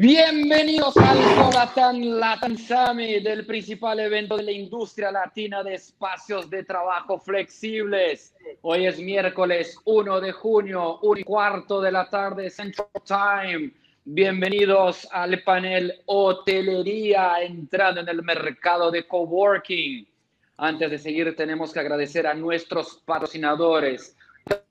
Bienvenidos al Colatán Latin Summit, del principal evento de la industria latina de espacios de trabajo flexibles. Hoy es miércoles 1 de junio, un cuarto de la tarde Central Time. Bienvenidos al panel Hotelería entrando en el mercado de coworking. Antes de seguir, tenemos que agradecer a nuestros patrocinadores.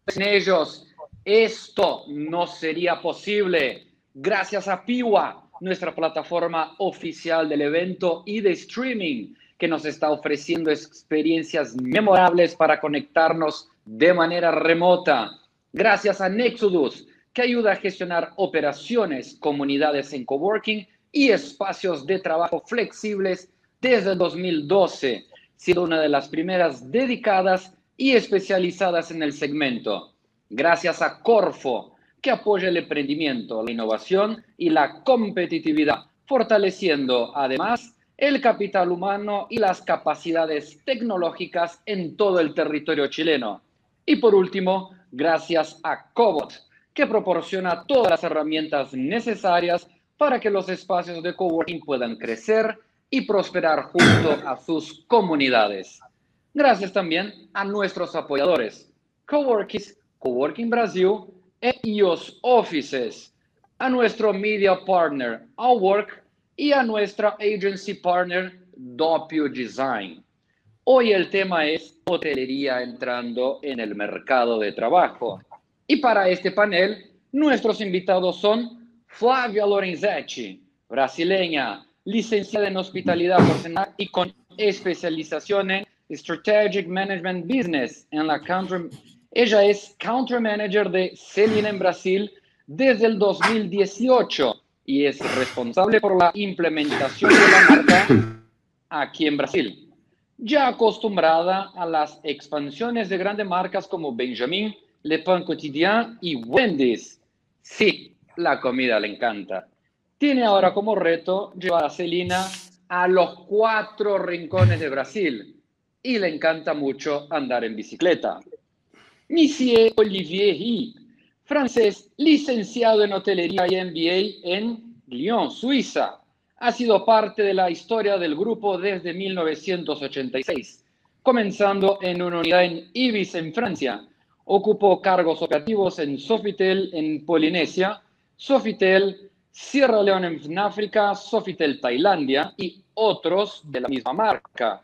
Sin ellos, esto no sería posible. Gracias a Piwa, nuestra plataforma oficial del evento y de streaming, que nos está ofreciendo experiencias memorables para conectarnos de manera remota. Gracias a Nexodus, que ayuda a gestionar operaciones, comunidades en coworking y espacios de trabajo flexibles desde 2012, siendo una de las primeras dedicadas y especializadas en el segmento. Gracias a Corfo, que apoya el emprendimiento, la innovación y la competitividad, fortaleciendo además el capital humano y las capacidades tecnológicas en todo el territorio chileno. Y por último, gracias a Cobot, que proporciona todas las herramientas necesarias para que los espacios de coworking puedan crecer y prosperar junto a sus comunidades. Gracias también a nuestros apoyadores, Coworking, Coworking Brasil e IOS Offices, a nuestro media partner, Outwork, y a nuestra agency partner, Doppio Design. Hoy el tema es hotelería entrando en el mercado de trabajo. Y para este panel, nuestros invitados son Flavia Lorenzetti, brasileña, licenciada en hospitalidad y con especialización en Strategic Management Business en la Country. Ella es Country Manager de Celina en Brasil desde el 2018 y es responsable por la implementación de la marca aquí en Brasil. Ya acostumbrada a las expansiones de grandes marcas como Benjamin, Le Pain Quotidien y Wendy's. Sí, la comida le encanta. Tiene ahora como reto llevar a Celina a los cuatro rincones de Brasil y le encanta mucho andar en bicicleta. Monsieur Olivier Rie, francés, licenciado en hotelería y MBA en Lyon, Suiza. Ha sido parte de la historia del grupo desde 1986, comenzando en una unidad en Ibis, en Francia. Ocupó cargos operativos en Sofitel, en Polinesia, Sofitel, Sierra Leone en África, Sofitel Tailandia y otros de la misma marca.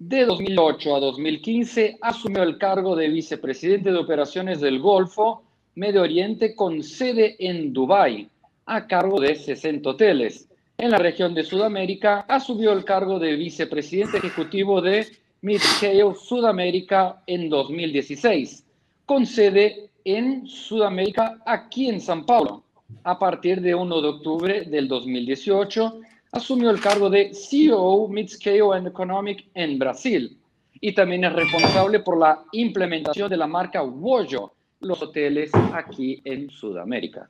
De 2008 a 2015 asumió el cargo de vicepresidente de operaciones del Golfo, Medio Oriente, con sede en Dubái, a cargo de 60 hoteles. En la región de Sudamérica asumió el cargo de vicepresidente ejecutivo de Midscale Sudamérica en 2016, con sede en Sudamérica aquí en San Paulo. A partir de 1 de octubre del 2018, asumió el cargo de CEO Midscale and Economic en Brasil y también es responsable por la implementación de la marca Wojo, los hoteles aquí en Sudamérica.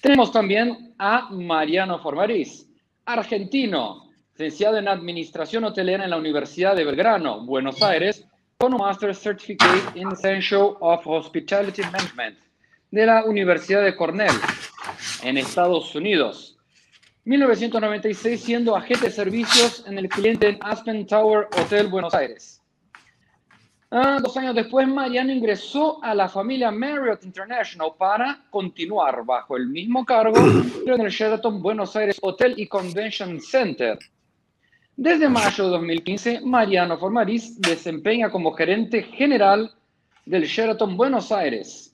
Tenemos también a Mariano Formariz, argentino, licenciado en Administración Hotelera en la Universidad de Belgrano, Buenos Aires, con un Master Certificate in Essential of Hospitality Management de la Universidad de Cornell, en Estados Unidos. 1996 siendo agente de servicios en el cliente en Aspen Tower Hotel Buenos Aires. Ah, dos años después, Mariano ingresó a la familia Marriott International para continuar bajo el mismo cargo en el Sheraton Buenos Aires Hotel y Convention Center. Desde mayo de 2015, Mariano Formariz desempeña como gerente general del Sheraton Buenos Aires.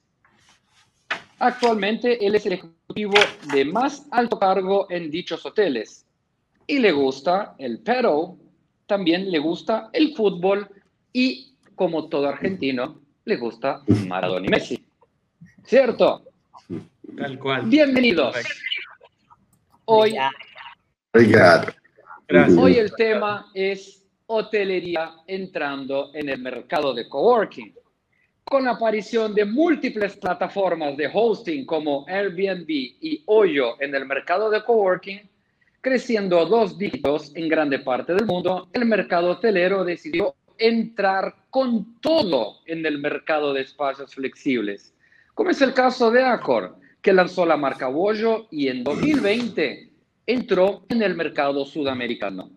Actualmente, él es el ejecutivo de más alto cargo en dichos hoteles. Y le gusta el pero, también le gusta el fútbol y, como todo argentino, le gusta Maradona y Messi. ¿Cierto? Tal cual. Bienvenidos. Hoy, hoy el tema es hotelería entrando en el mercado de coworking con la aparición de múltiples plataformas de hosting como Airbnb y Hoyo en el mercado de coworking, creciendo dos dígitos en grande parte del mundo, el mercado hotelero decidió entrar con todo en el mercado de espacios flexibles, como es el caso de Accor, que lanzó la marca Bollo y en 2020 entró en el mercado sudamericano.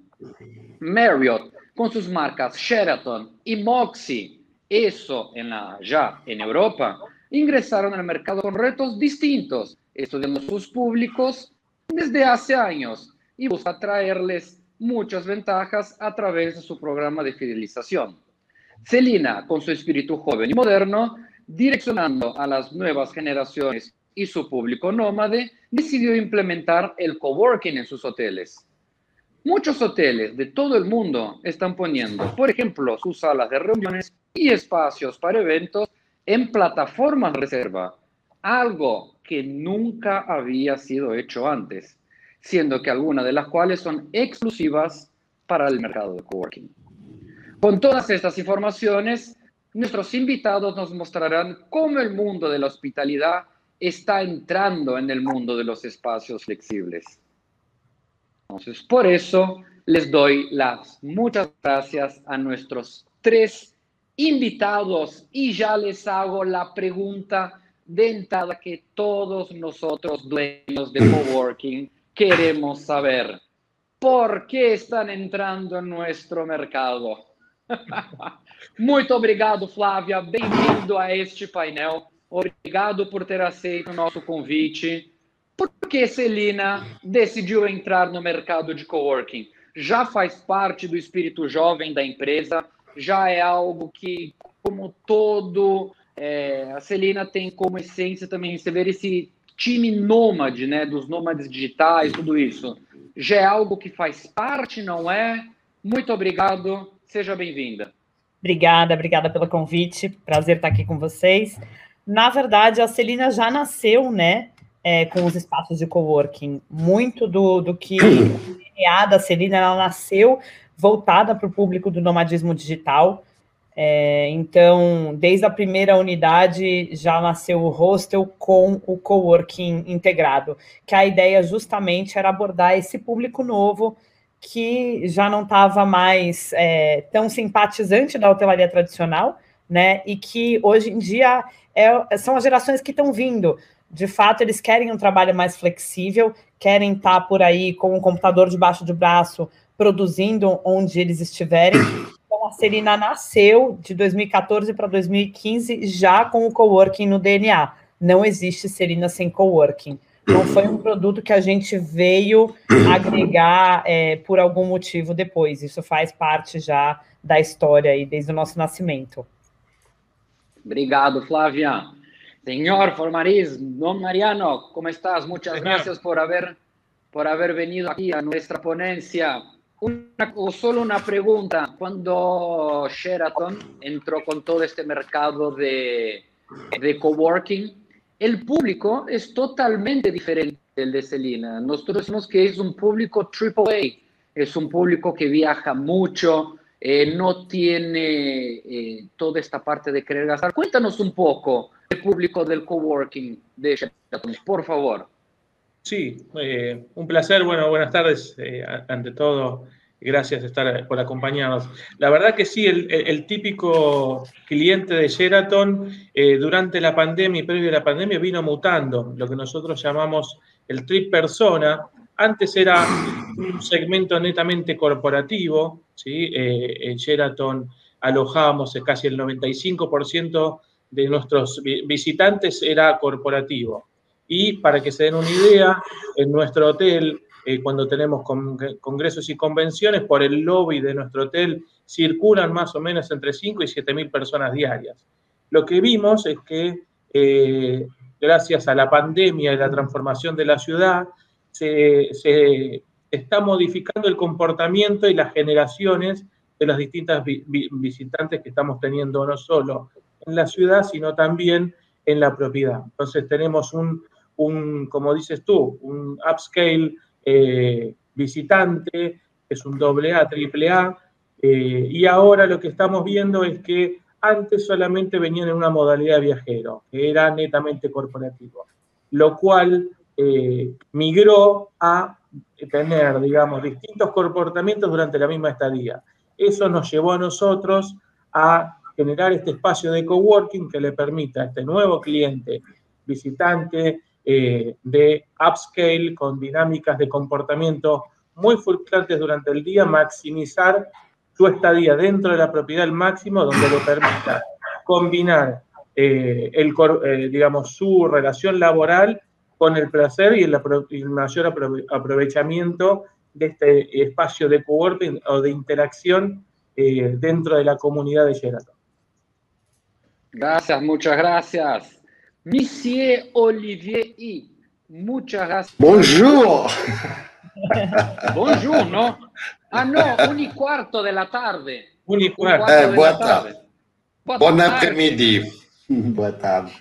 Marriott, con sus marcas Sheraton y Moxie, eso en la, ya en Europa, ingresaron al mercado con retos distintos, estudiando sus públicos desde hace años y busca traerles muchas ventajas a través de su programa de fidelización. Celina, con su espíritu joven y moderno, direccionando a las nuevas generaciones y su público nómade, decidió implementar el coworking en sus hoteles. Muchos hoteles de todo el mundo están poniendo, por ejemplo, sus salas de reuniones y espacios para eventos en plataformas de reserva, algo que nunca había sido hecho antes, siendo que algunas de las cuales son exclusivas para el mercado de coworking. Con todas estas informaciones, nuestros invitados nos mostrarán cómo el mundo de la hospitalidad está entrando en el mundo de los espacios flexibles. Entonces, por eso les doy las muchas gracias a nuestros tres invitados y ya les hago la pregunta de entrada que todos nosotros dueños de coworking queremos saber. ¿Por qué están entrando en nuestro mercado? Muito obrigado, Flávia. Bem-vindo a este painel. Obrigado por ter aceito o nosso convite. Por que Celina decidiu entrar no mercado de coworking? Já faz parte do espírito jovem da empresa, já é algo que, como todo, é, a Celina tem como essência também receber esse time nômade, né, dos nômades digitais, tudo isso. Já é algo que faz parte, não é? Muito obrigado, seja bem-vinda. Obrigada, obrigada pelo convite. Prazer estar aqui com vocês. Na verdade, a Celina já nasceu, né, é, com os espaços de coworking. Muito do, do que a da Celina, ela nasceu voltada para o público do nomadismo digital. É, então, desde a primeira unidade já nasceu o hostel com o coworking integrado, que a ideia justamente era abordar esse público novo que já não estava mais é, tão simpatizante da hotelaria tradicional, né? E que hoje em dia é, são as gerações que estão vindo. De fato, eles querem um trabalho mais flexível, querem estar por aí com um computador debaixo do braço, produzindo onde eles estiverem. Então, a Serina nasceu de 2014 para 2015 já com o coworking no DNA. Não existe Serina sem coworking. Não foi um produto que a gente veio agregar é, por algum motivo depois. Isso faz parte já da história aí desde o nosso nascimento. Obrigado, Flávia. Señor Formariz, don Mariano, ¿cómo estás? Muchas Señor. gracias por haber, por haber venido aquí a nuestra ponencia. Una, o solo una pregunta. Cuando Sheraton entró con todo este mercado de, de coworking, el público es totalmente diferente del de Celina. Nosotros decimos que es un público AAA, es un público que viaja mucho, eh, no tiene eh, toda esta parte de querer gastar. Cuéntanos un poco el público del coworking de Sheraton, por favor. Sí, eh, un placer. Bueno, buenas tardes ante todo. Gracias estar, por acompañarnos. La verdad que sí, el, típico cliente de Sheraton durante la pandemia y previo a la pandemia vino mutando, lo que nosotros llamamos el trip persona. Antes era un segmento netamente corporativo. Eh, en Sheraton alojábamos casi el 95% de nuestros visitantes era corporativo. Y para que se den una idea, en nuestro hotel eh, cuando tenemos congresos y convenciones, por el lobby de nuestro hotel circulan más o menos entre 5 y 7 mil personas diarias. Lo que vimos es que eh, gracias a la pandemia y la transformación de la ciudad, se, se, está modificando el comportamiento y las generaciones de las distintas vi visitantes que estamos teniendo no solo en la ciudad, sino también en la propiedad. Entonces tenemos un, un como dices tú, un upscale eh, visitante, es un doble A, triple A, eh, y ahora lo que estamos viendo es que antes solamente venían en una modalidad de viajero, que era netamente corporativo, lo cual eh, migró a tener, digamos, distintos comportamientos durante la misma estadía. Eso nos llevó a nosotros a generar este espacio de coworking que le permita a este nuevo cliente, visitante, eh, de upscale con dinámicas de comportamiento muy fluctuantes durante el día, maximizar su estadía dentro de la propiedad al máximo, donde le permita combinar eh, el, digamos, su relación laboral con el placer y el, el mayor aprovechamiento de este espacio de coworking o de interacción eh, dentro de la comunidad de Sheraton. Gracias, muchas gracias. Monsieur Olivier I, muchas gracias. Bonjour. Bonjour, ¿no? Ah, no, un y cuarto de la tarde. Un y cuarto. Eh, boa tarde. Buen après-midi. Boa tarde.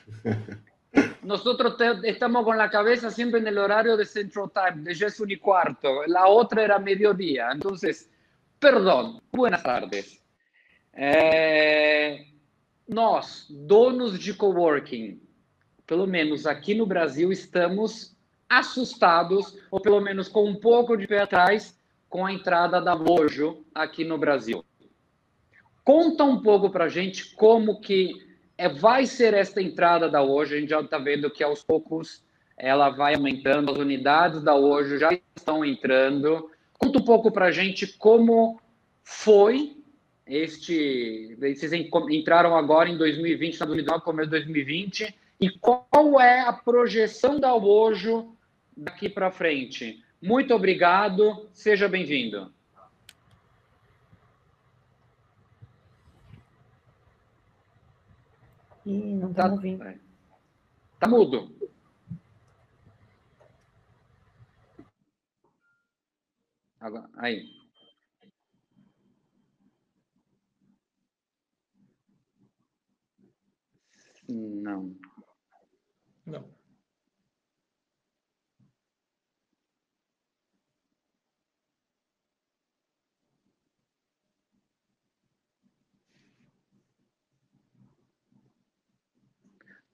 Nosotros estamos con la cabeza siempre en el horario de Central Time, de es un y cuarto. La otra era mediodía. Entonces, perdón. Buenas tardes. É... Nós, donos de coworking, pelo menos aqui no Brasil, estamos assustados, ou pelo menos com um pouco de pé atrás, com a entrada da Mojo aqui no Brasil. Conta um pouco para gente como que é, vai ser esta entrada da hoje. A gente já está vendo que aos poucos ela vai aumentando, as unidades da hoje já estão entrando. Conta um pouco para a gente como foi este. Vocês entraram agora em 2020, na unidade, começo de 2020, e qual é a projeção da Ojo daqui para frente? Muito obrigado, seja bem-vindo. Ih, não tá, ouvindo. É. Tá mudo. Agora, aí. Não. Não.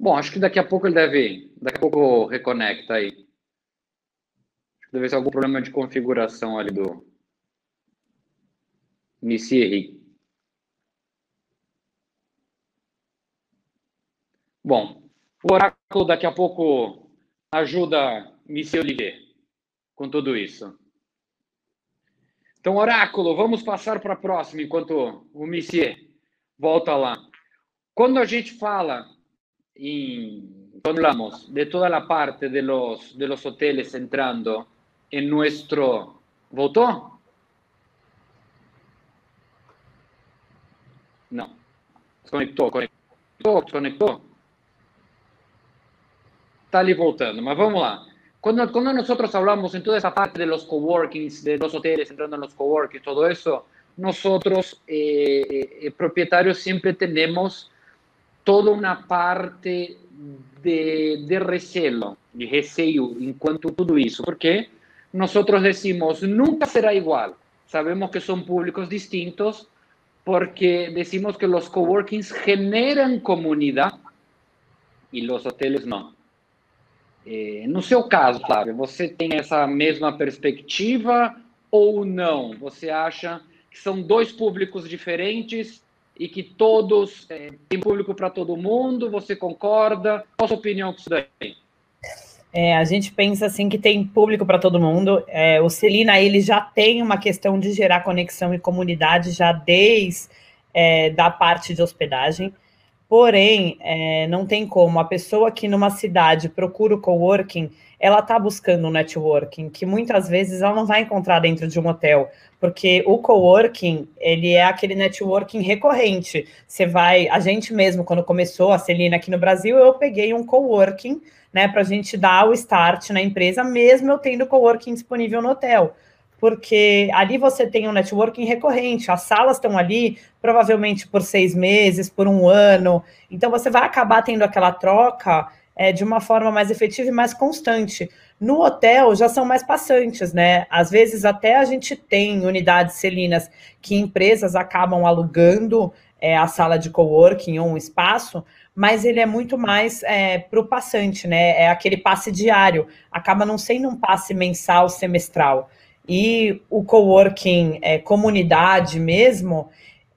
Bom, acho que daqui a pouco ele deve. Daqui a pouco reconecta aí. Acho que deve ser algum problema de configuração ali do. Missy Henrique. Bom, o oráculo daqui a pouco ajuda Missy Olivier com tudo isso. Então, oráculo, vamos passar para a próxima enquanto o Messier volta lá. Quando a gente fala y hablamos de toda la parte de los, de los hoteles entrando en nuestro voto. No. Conectou, conectou, conectou. Está ali voltando, mas vamos lá. Cuando, cuando nosotros hablamos en toda esa parte de los coworkings, de los hoteles entrando en los coworkings, todo eso, nosotros, eh, eh, propietarios, siempre tenemos toda una parte de, de recelo, de receio enquanto tudo isso, porque nosotros decimos, nunca será igual. Sabemos que son públicos distintos porque decimos que los coworkings generan comunidad e los hoteles não. No seu caso, Flávio, você tem essa mesma perspectiva ou não? Você acha que são dois públicos diferentes e que todos é, público para todo mundo? Você concorda? Qual a sua opinião com isso daí? É, a gente pensa assim que tem público para todo mundo. É, o Celina ele já tem uma questão de gerar conexão e comunidade já desde é, da parte de hospedagem. Porém, é, não tem como a pessoa que numa cidade procura o coworking, ela está buscando um networking que muitas vezes ela não vai encontrar dentro de um hotel, porque o coworking, ele é aquele networking recorrente. Você vai, a gente mesmo, quando começou a Celina aqui no Brasil, eu peguei um coworking, né, para a gente dar o start na empresa, mesmo eu tendo coworking disponível no hotel. Porque ali você tem um networking recorrente, as salas estão ali provavelmente por seis meses, por um ano. Então você vai acabar tendo aquela troca é, de uma forma mais efetiva e mais constante. No hotel já são mais passantes, né? Às vezes até a gente tem unidades celinas que empresas acabam alugando é, a sala de coworking ou um espaço, mas ele é muito mais é, para o passante, né? É aquele passe diário, acaba não sendo um passe mensal, semestral. E o coworking é, comunidade mesmo,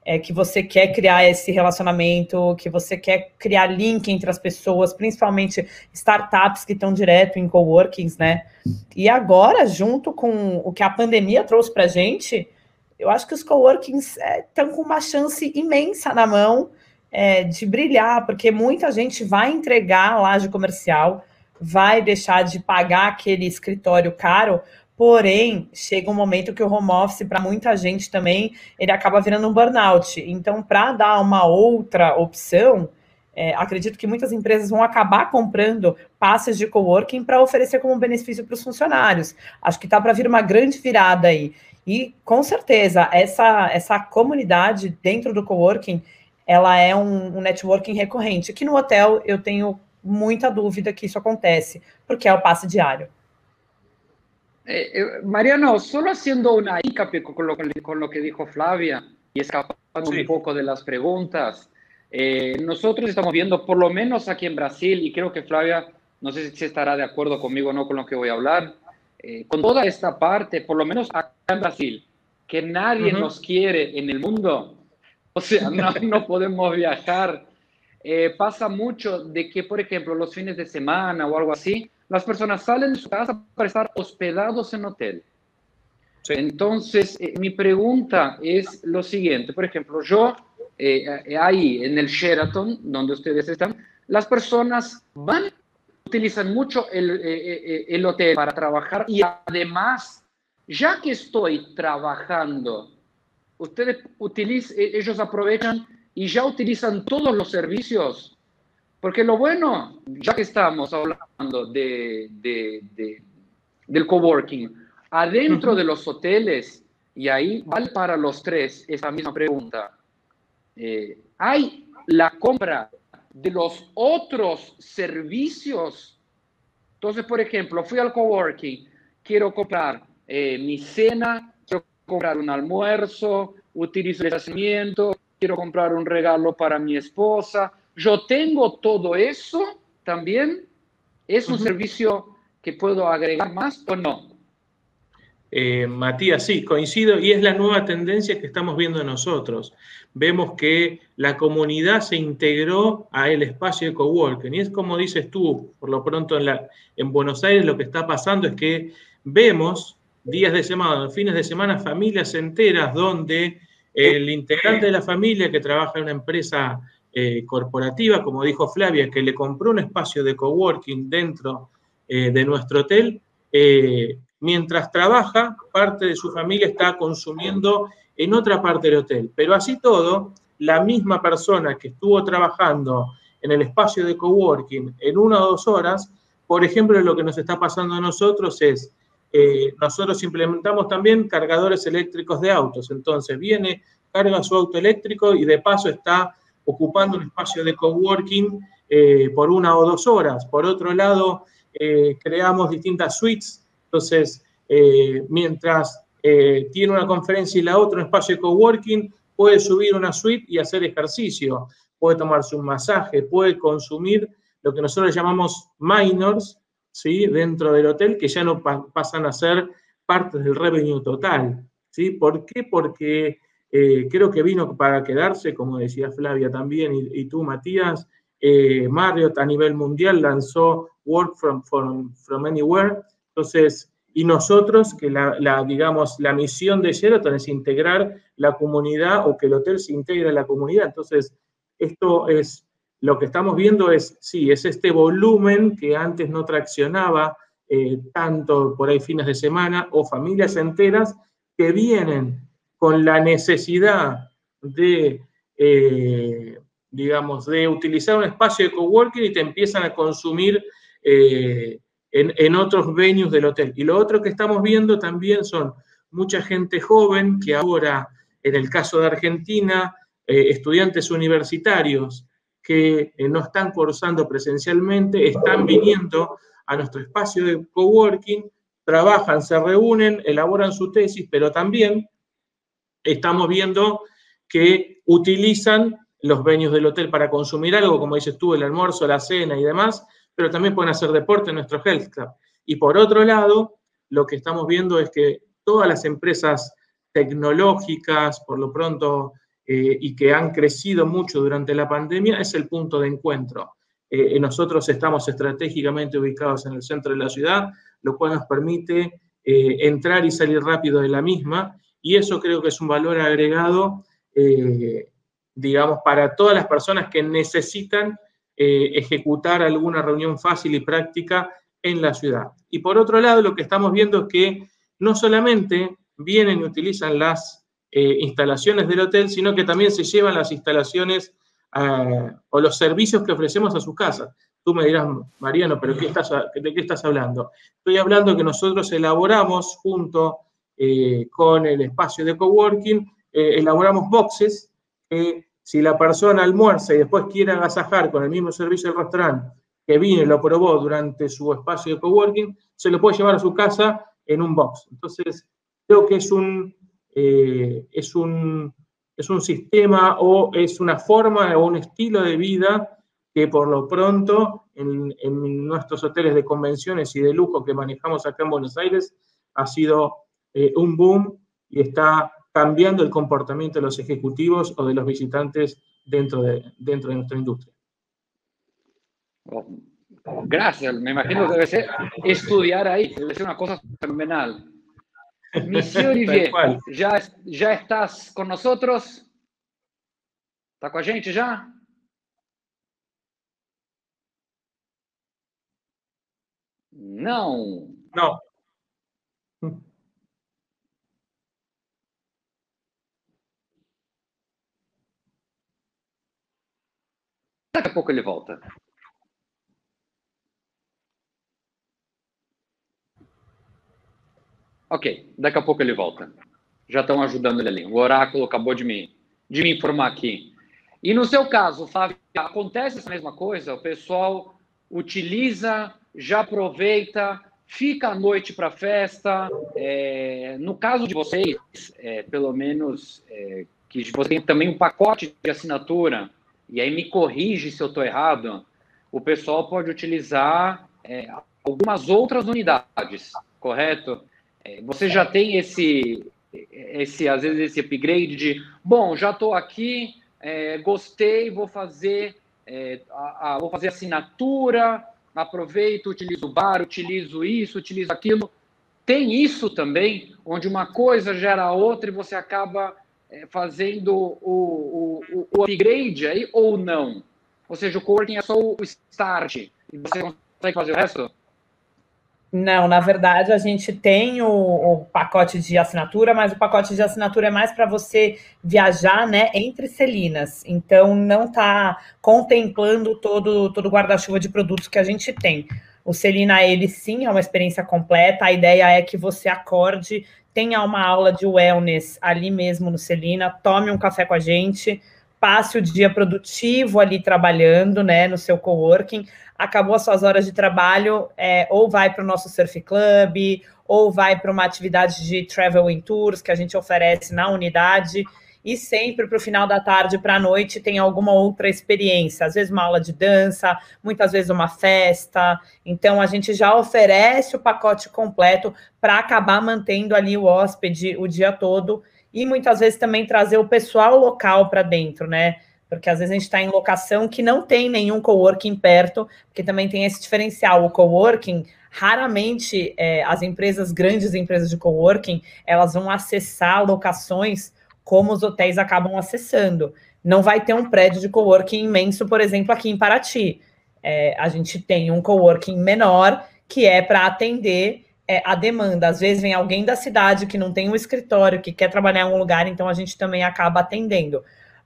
é, que você quer criar esse relacionamento, que você quer criar link entre as pessoas, principalmente startups que estão direto em coworkings, né? E agora, junto com o que a pandemia trouxe para a gente, eu acho que os coworkings estão é, com uma chance imensa na mão é, de brilhar, porque muita gente vai entregar a laje comercial, vai deixar de pagar aquele escritório caro Porém, chega um momento que o home office, para muita gente também, ele acaba virando um burnout. Então, para dar uma outra opção, é, acredito que muitas empresas vão acabar comprando passes de coworking para oferecer como benefício para os funcionários. Acho que está para vir uma grande virada aí. E, com certeza, essa, essa comunidade dentro do coworking, ela é um, um networking recorrente. Que no hotel eu tenho muita dúvida que isso acontece, porque é o passe diário. Eh, eh, Mariano, solo haciendo una hincapié con lo, con lo que dijo Flavia y escapando un poco de las preguntas. Eh, nosotros estamos viendo, por lo menos aquí en Brasil, y creo que Flavia, no sé si estará de acuerdo conmigo o no con lo que voy a hablar, con toda esta parte, por lo menos acá en Brasil, que nadie nos quiere en el mundo, o sea, no, no podemos viajar. pasa mucho de que, por ejemplo, los fines de semana o algo así, las personas salen de su casa para estar hospedados en hotel. Entonces, eh, mi pregunta es lo siguiente. Por ejemplo, yo eh, eh, ahí en el Sheraton, donde ustedes están, las personas van, utilizan mucho el, el hotel para trabajar y además, ya que estoy trabajando, ustedes utilizan, ellos aprovechan y ya utilizan todos los servicios porque lo bueno, ya que estamos hablando de, del coworking, adentro de los hoteles, y ahí vale para los tres esa misma pregunta, eh, hay la compra de los otros servicios. Entonces, por ejemplo, fui al coworking, quiero comprar eh, mi cena, quiero comprar un almuerzo, utilizo el estacionamiento, quiero comprar un regalo para mi esposa, yo tengo todo eso también. ¿Es un servicio que puedo agregar más o no? Eh, Matías, sí, coincido y es la nueva tendencia que estamos viendo nosotros. Vemos que la comunidad se integró a el espacio de coworking y es como dices tú, por lo pronto en, la, en Buenos Aires lo que está pasando es que vemos días de semana, fines de semana, familias enteras donde el integrante de la familia que trabaja en una empresa eh, corporativa, como dijo Flavia, que le compró un espacio de coworking dentro eh, de nuestro hotel, eh, mientras trabaja, parte de su familia está consumiendo en otra parte del hotel. Pero así todo, la misma persona que estuvo trabajando en el espacio de coworking en una o dos horas, por ejemplo, lo que nos está pasando a nosotros es, nosotros implementamos también cargadores eléctricos de autos. Entonces viene, carga su auto eléctrico y de paso está ocupando un espacio de coworking eh, por una o dos horas. Por otro lado, eh, creamos distintas suites, entonces, eh, mientras tiene una conferencia y la otra, un espacio de coworking, puede subir una suite y hacer ejercicio, puede tomarse un masaje, puede consumir lo que nosotros llamamos minors, ¿sí? dentro del hotel, que ya no pasan a ser parte del revenue total. ¿sí? ¿Por qué? Porque eh, creo que vino para quedarse, como decía Flavia también, y, tú, Matías. Eh, Marriott a nivel mundial lanzó Work from, from, Anywhere. Entonces, y nosotros, que la, digamos, la misión de Sheraton es integrar la comunidad o que el hotel se integre a la comunidad. Entonces, esto es, lo que estamos viendo es, sí, es este volumen que antes no traccionaba eh, tanto por ahí fines de semana o familias enteras que vienen con la necesidad de, eh, digamos, de utilizar un espacio de coworking y te empiezan a consumir eh, en, otros venues del hotel. Y lo otro que estamos viendo también son mucha gente joven que ahora, en el caso de Argentina, eh, estudiantes universitarios que no están cursando presencialmente, están viniendo a nuestro espacio de coworking, trabajan, se reúnen, elaboran su tesis, pero también estamos viendo que utilizan los venues del hotel para consumir algo, como dices tú, el almuerzo, la cena y demás, pero también pueden hacer deporte en nuestro health club. Y por otro lado, lo que estamos viendo es que todas las empresas tecnológicas, por lo pronto eh, y que han crecido mucho durante la pandemia, es el punto de encuentro. Eh, nosotros estamos estratégicamente ubicados en el centro de la ciudad, lo cual nos permite entrar y salir rápido de la misma, y eso creo que es un valor agregado, digamos, para todas las personas que necesitan ejecutar alguna reunión fácil y práctica en la ciudad. Y por otro lado, lo que estamos viendo es que no solamente vienen y utilizan las eh, instalaciones del hotel, sino que también se llevan las instalaciones eh, o los servicios que ofrecemos a sus casas. Tú me dirás, Mariano, pero ¿qué estás, ¿de qué estás hablando? Estoy hablando que nosotros elaboramos junto eh, con el espacio de coworking, elaboramos boxes que si la persona almuerza y después quiere agasajar con el mismo servicio del restaurante que vino y lo probó durante su espacio de coworking, se lo puede llevar a su casa en un box. Entonces, creo que es un, eh, es un, es un sistema o es una forma o un estilo de vida que por lo pronto en, nuestros hoteles de convenciones y de lujo que manejamos acá en Buenos Aires ha sido eh, un boom y está cambiando el comportamiento de los ejecutivos o de los visitantes dentro de, dentro de nuestra industria. Gracias, me imagino que debe ser estudiar ahí, debe ser una cosa fenomenal. Monsieur Olivier, já, já estás com nós outros? Está com a gente já? Não. Não. Daqui a pouco ele volta. Ok, daqui a pouco ele volta. Já estão ajudando ele ali. O oráculo acabou de me, de me informar aqui. E no seu caso, Flávio, acontece essa mesma coisa? O pessoal utiliza, já aproveita, fica à noite para festa. É, no caso de vocês, é, pelo menos é, que você tem também um pacote de assinatura, e aí me corrige se eu estou errado, o pessoal pode utilizar é, algumas outras unidades, correto? É, você já tem esse, esse, às vezes, esse upgrade de, bom, já estou aqui, é, gostei, vou fazer, é, a, a, vou fazer assinatura, aproveito, utilizo o bar, utilizo isso, utilizo aquilo. Tem isso também, onde uma coisa gera outra e você acaba é, fazendo o, o, o, upgrade aí ou não? Ou seja, o coworking é só o start e você consegue fazer o resto? Não, na verdade, a gente tem o, o, pacote de assinatura, mas o pacote de assinatura é mais para você viajar né, entre Celinas. Então, não está contemplando todo, todo guarda-chuva de produtos que a gente tem. O Celina, ele sim é uma experiência completa. A ideia é que você acorde, tenha uma aula de wellness ali mesmo no Celina, tome um café com a gente, passe o dia produtivo ali trabalhando, né, no seu coworking. Acabou as suas horas de trabalho, é, ou vai para o nosso surf club, ou vai para uma atividade de travel in tours que a gente oferece na unidade, e sempre para o final da tarde para a noite tem alguma outra experiência, às vezes uma aula de dança, muitas vezes uma festa. Então a gente já oferece o pacote completo para acabar mantendo ali o hóspede o dia todo e muitas vezes também trazer o pessoal local para dentro, né? porque às vezes a gente está em locação que não tem nenhum coworking perto, porque também tem esse diferencial. O coworking, raramente é, as empresas, grandes empresas de coworking, elas vão acessar locações como os hotéis acabam acessando. Não vai ter um prédio de coworking imenso, por exemplo, aqui em Paraty. É, a gente tem um coworking menor que é para atender é, a demanda. Às vezes vem alguém da cidade que não tem um escritório, que quer trabalhar em um lugar, então a gente também acaba atendendo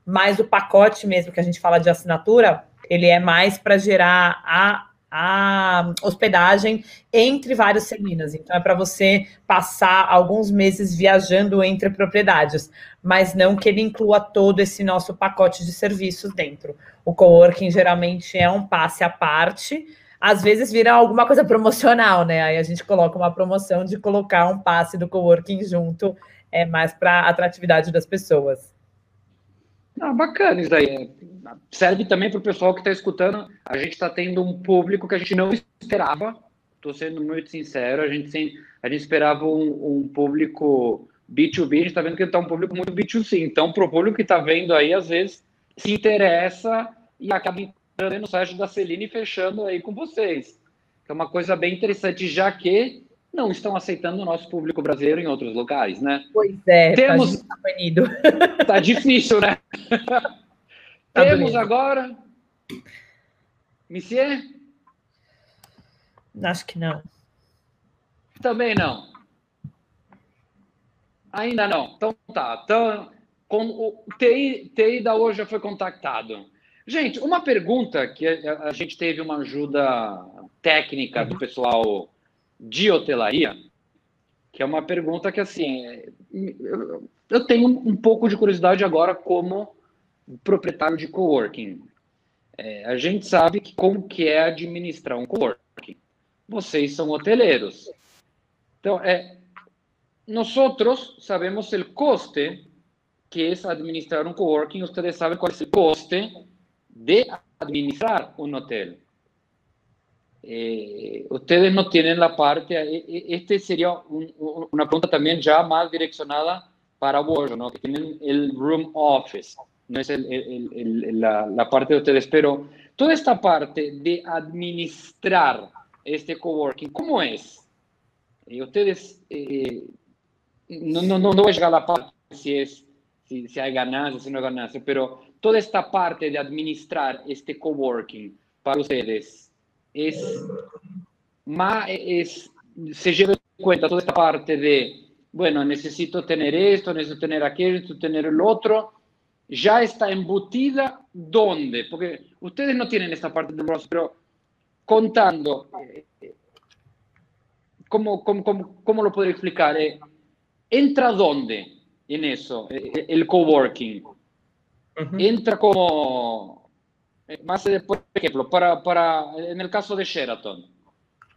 mas o pacote mesmo que a gente fala de assinatura, ele é mais para gerar a, a hospedagem entre vários seminas. Então, é para você passar alguns meses viajando entre propriedades, mas não que ele inclua todo esse nosso pacote de serviços dentro. O coworking geralmente é um passe à parte. Às vezes vira alguma coisa promocional, né? Aí a gente coloca uma promoção de colocar um passe do coworking junto, é mais para atratividade das pessoas. Ah, bacana isso aí. Serve também para o pessoal que está escutando. A gente está tendo um público que a gente não esperava. Estou sendo muito sincero. A gente, a gente esperava um, um, público B2B, a gente está vendo que está um público muito B2C. Então, para o público que está vendo aí, às vezes se interessa e acaba entrando no site da Celine e fechando aí com vocês. É uma coisa bem interessante, já que não estão aceitando o nosso público brasileiro em outros locais, né? Pois é, temos tá, tá difícil, né? tá Temos agora Monsieur? Acho que não. Também não. Ainda não. Então tá. Então, com o TI, TI da hoje já foi contactado. Gente, uma pergunta que a, a gente teve uma ajuda técnica do pessoal de hotelaria, que é uma pergunta que, assim, eu, eu tenho um pouco de curiosidade agora como proprietário de coworking. É, a gente sabe que como que é administrar um coworking. Vocês são hoteleiros. Então, é, nós sabemos o custe que é administrar um coworking. Vocês sabem qual é o custe de administrar um hotel. Eh, ustedes no tienen la parte, este sería un, una pregunta también ya más direccionada para vos, ¿no? que tienen el room office, no es el, el, el, la, la, parte de ustedes, pero toda esta parte de administrar este coworking, ¿cómo es? Y ustedes, eh, no, no, no, no voy a llegar a la parte si es si, si hay ganancia, si no hay ganancia, pero toda esta parte de administrar este coworking para ustedes, es, más, es, se lleva en cuenta toda esta parte de, bueno, necesito tener esto, necesito tener aquello, necesito tener el otro, ya está embutida dónde, porque ustedes no tienen esta parte del rostro, pero contando, ¿cómo, cómo, cómo, cómo lo podría explicar? Eh, ¿Entra dónde en eso, eh, el coworking? Uh -huh. Entra como más, por ejemplo, para, para, en el caso de Sheraton,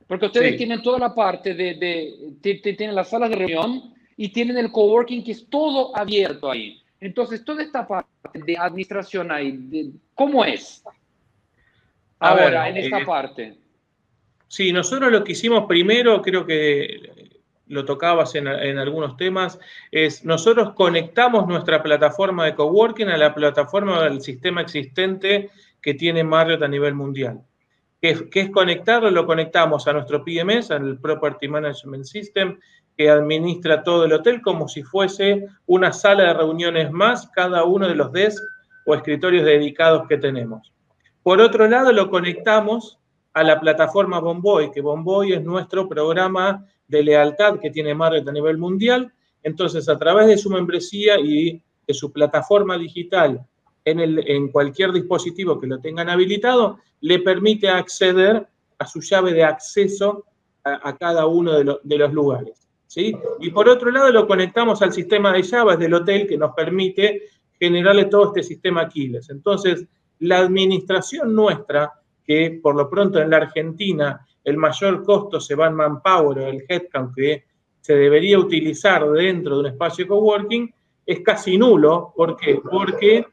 porque ustedes sí. tienen toda la parte de, de, de, de, tienen las salas de reunión y tienen el coworking que es todo abierto ahí. Entonces, toda esta parte de administración ahí, ¿cómo es? Ahora, ver, en esta eh, parte. Sí, nosotros lo que hicimos primero, creo que lo tocabas en, en, algunos temas, es nosotros conectamos nuestra plataforma de coworking a la plataforma del sistema existente que tiene Marriott a nivel mundial. ¿Qué es, es conectarlo? Lo conectamos a nuestro PMS, al Property Management System, que administra todo el hotel como si fuese una sala de reuniones más, cada uno de los desks o escritorios dedicados que tenemos. Por otro lado, lo conectamos a la plataforma Bomboy, que Bomboy es nuestro programa de lealtad que tiene Marriott a nivel mundial. Entonces, a través de su membresía y de su plataforma digital en, el, en cualquier dispositivo que lo tengan habilitado, le permite acceder a su llave de acceso a, cada uno de, lo, de, los lugares. ¿sí? Y por otro lado, lo conectamos al sistema de llaves del hotel que nos permite generarle todo este sistema Aquiles. Entonces, la administración nuestra, que por lo pronto en la Argentina el mayor costo se va en manpower o el headcount que se debería utilizar dentro de un espacio coworking, es casi nulo. ¿Por qué? Porque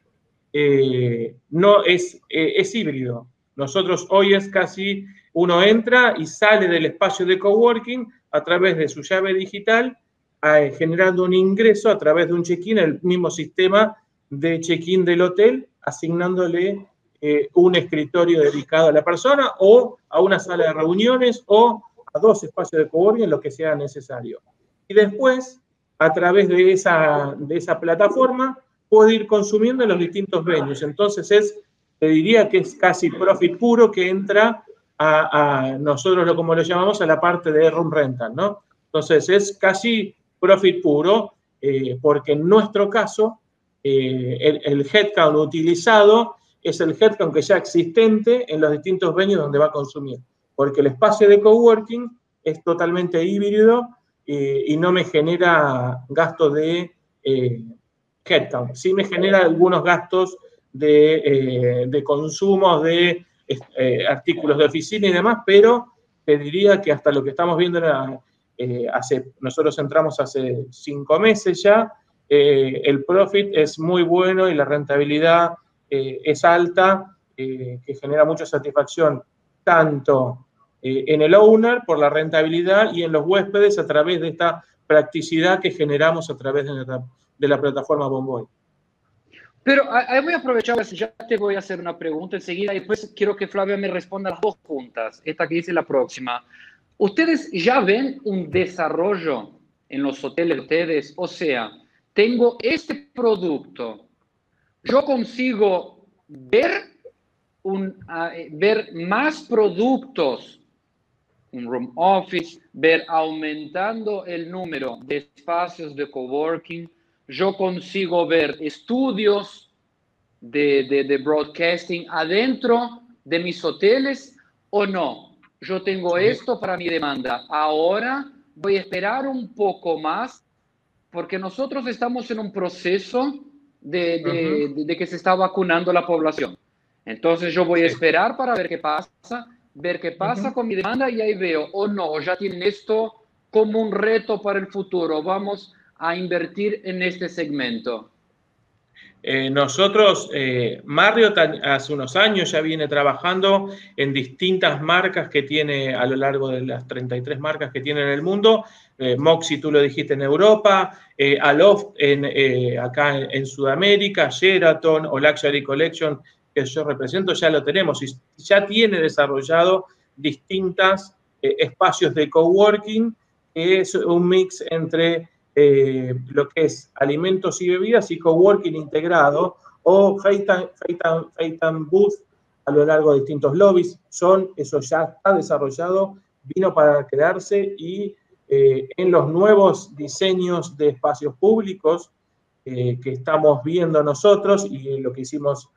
eh, no es, eh, es híbrido. Nosotros hoy es casi uno entra y sale del espacio de coworking a través de su llave digital, eh, generando un ingreso a través de un check-in, el mismo sistema de check-in del hotel, asignándole eh, un escritorio dedicado a la persona o a una sala de reuniones o a dos espacios de coworking, lo que sea necesario. Y después, a través de esa, de esa plataforma, puede ir consumiendo en los distintos venues. Entonces es, te diría que es casi profit puro que entra a, nosotros, como lo llamamos, a la parte de room rental, ¿no? Entonces es casi profit puro, eh, porque en nuestro caso, eh, el, headcount utilizado es el headcount que ya existente en los distintos venues donde va a consumir. Porque el espacio de coworking es totalmente híbrido eh, y no me genera gasto de headcount. Sí me genera algunos gastos de, eh, de consumos de eh, artículos de oficina y demás, pero te diría que hasta lo que estamos viendo eh, hace, nosotros entramos hace cinco meses ya, eh, el profit es muy bueno y la rentabilidad es alta, que genera mucha satisfacción tanto en el owner por la rentabilidad y en los huéspedes a través de esta practicidad que generamos a través de la, de la plataforma Bomboy. Pero ahí voy a aprovechar, ya te voy a hacer una pregunta enseguida y después quiero que Flavia me responda las dos juntas, esta que dice la próxima. ¿Ustedes ya ven un desarrollo en los hoteles de ustedes? O sea, tengo este producto, yo consigo ver, un, uh, ver más productos, un room office, ver aumentando el número de espacios de coworking, yo consigo ver estudios de, de, de broadcasting adentro de mis hoteles o no. Yo tengo esto para mi demanda. Ahora voy a esperar un poco más porque nosotros estamos en un proceso de, de, de, que se está vacunando la población. Entonces yo voy a esperar para ver qué pasa, ver qué pasa con mi demanda y ahí veo, o no, ya tienen esto como un reto para el futuro, vamos a invertir en este segmento. Eh, nosotros, eh, hace unos años ya viene trabajando en distintas marcas que tiene a lo largo de las 33 marcas que tiene en el mundo. Eh, Moxie, tú lo dijiste en Europa, eh, Aloft en, eh, acá en, Sudamérica, Sheraton o Luxury Collection, que yo represento, ya lo tenemos y ya tiene desarrollado distintas espacios de coworking, que es un mix entre eh, lo que es alimentos y bebidas y coworking integrado o FaceTime Booth a lo largo de distintos lobbies. Son, eso ya está desarrollado, vino para quedarse y eh, en los nuevos diseños de espacios públicos eh, que estamos viendo nosotros y lo que hicimos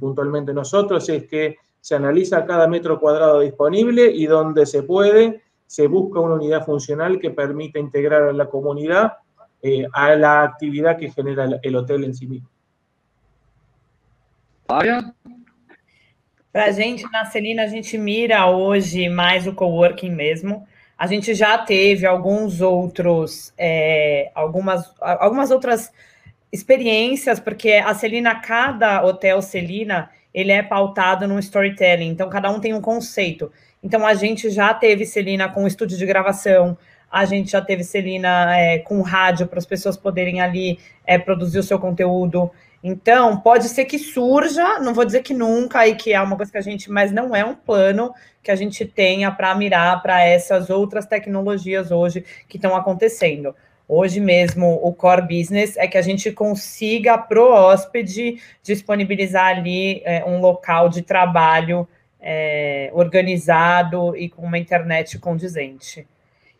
puntualmente nosotros es que se analiza cada metro cuadrado disponible y donde se puede, se busca una unidad funcional que permita integrar a la comunidad eh, a la actividad que genera el hotel em si mesmo. Para a gente, na Celina, a gente mira hoje mais o coworking mesmo. A gente já teve alguns outros, é, algumas, algumas outras experiências, porque a Celina, cada hotel Celina, ele é pautado no storytelling, então cada um tem um conceito. Então a gente já teve Celina com estúdio de gravação, a gente já teve Celina é, com rádio para as pessoas poderem ali é, produzir o seu conteúdo. Então, pode ser que surja, não vou dizer que nunca, e que é uma coisa que a gente, mas não é um plano que a gente tenha para mirar para essas outras tecnologias hoje que estão acontecendo. Hoje mesmo, o core business é que a gente consiga para o hóspede disponibilizar ali é, um local de trabalho é, organizado e com uma internet condizente.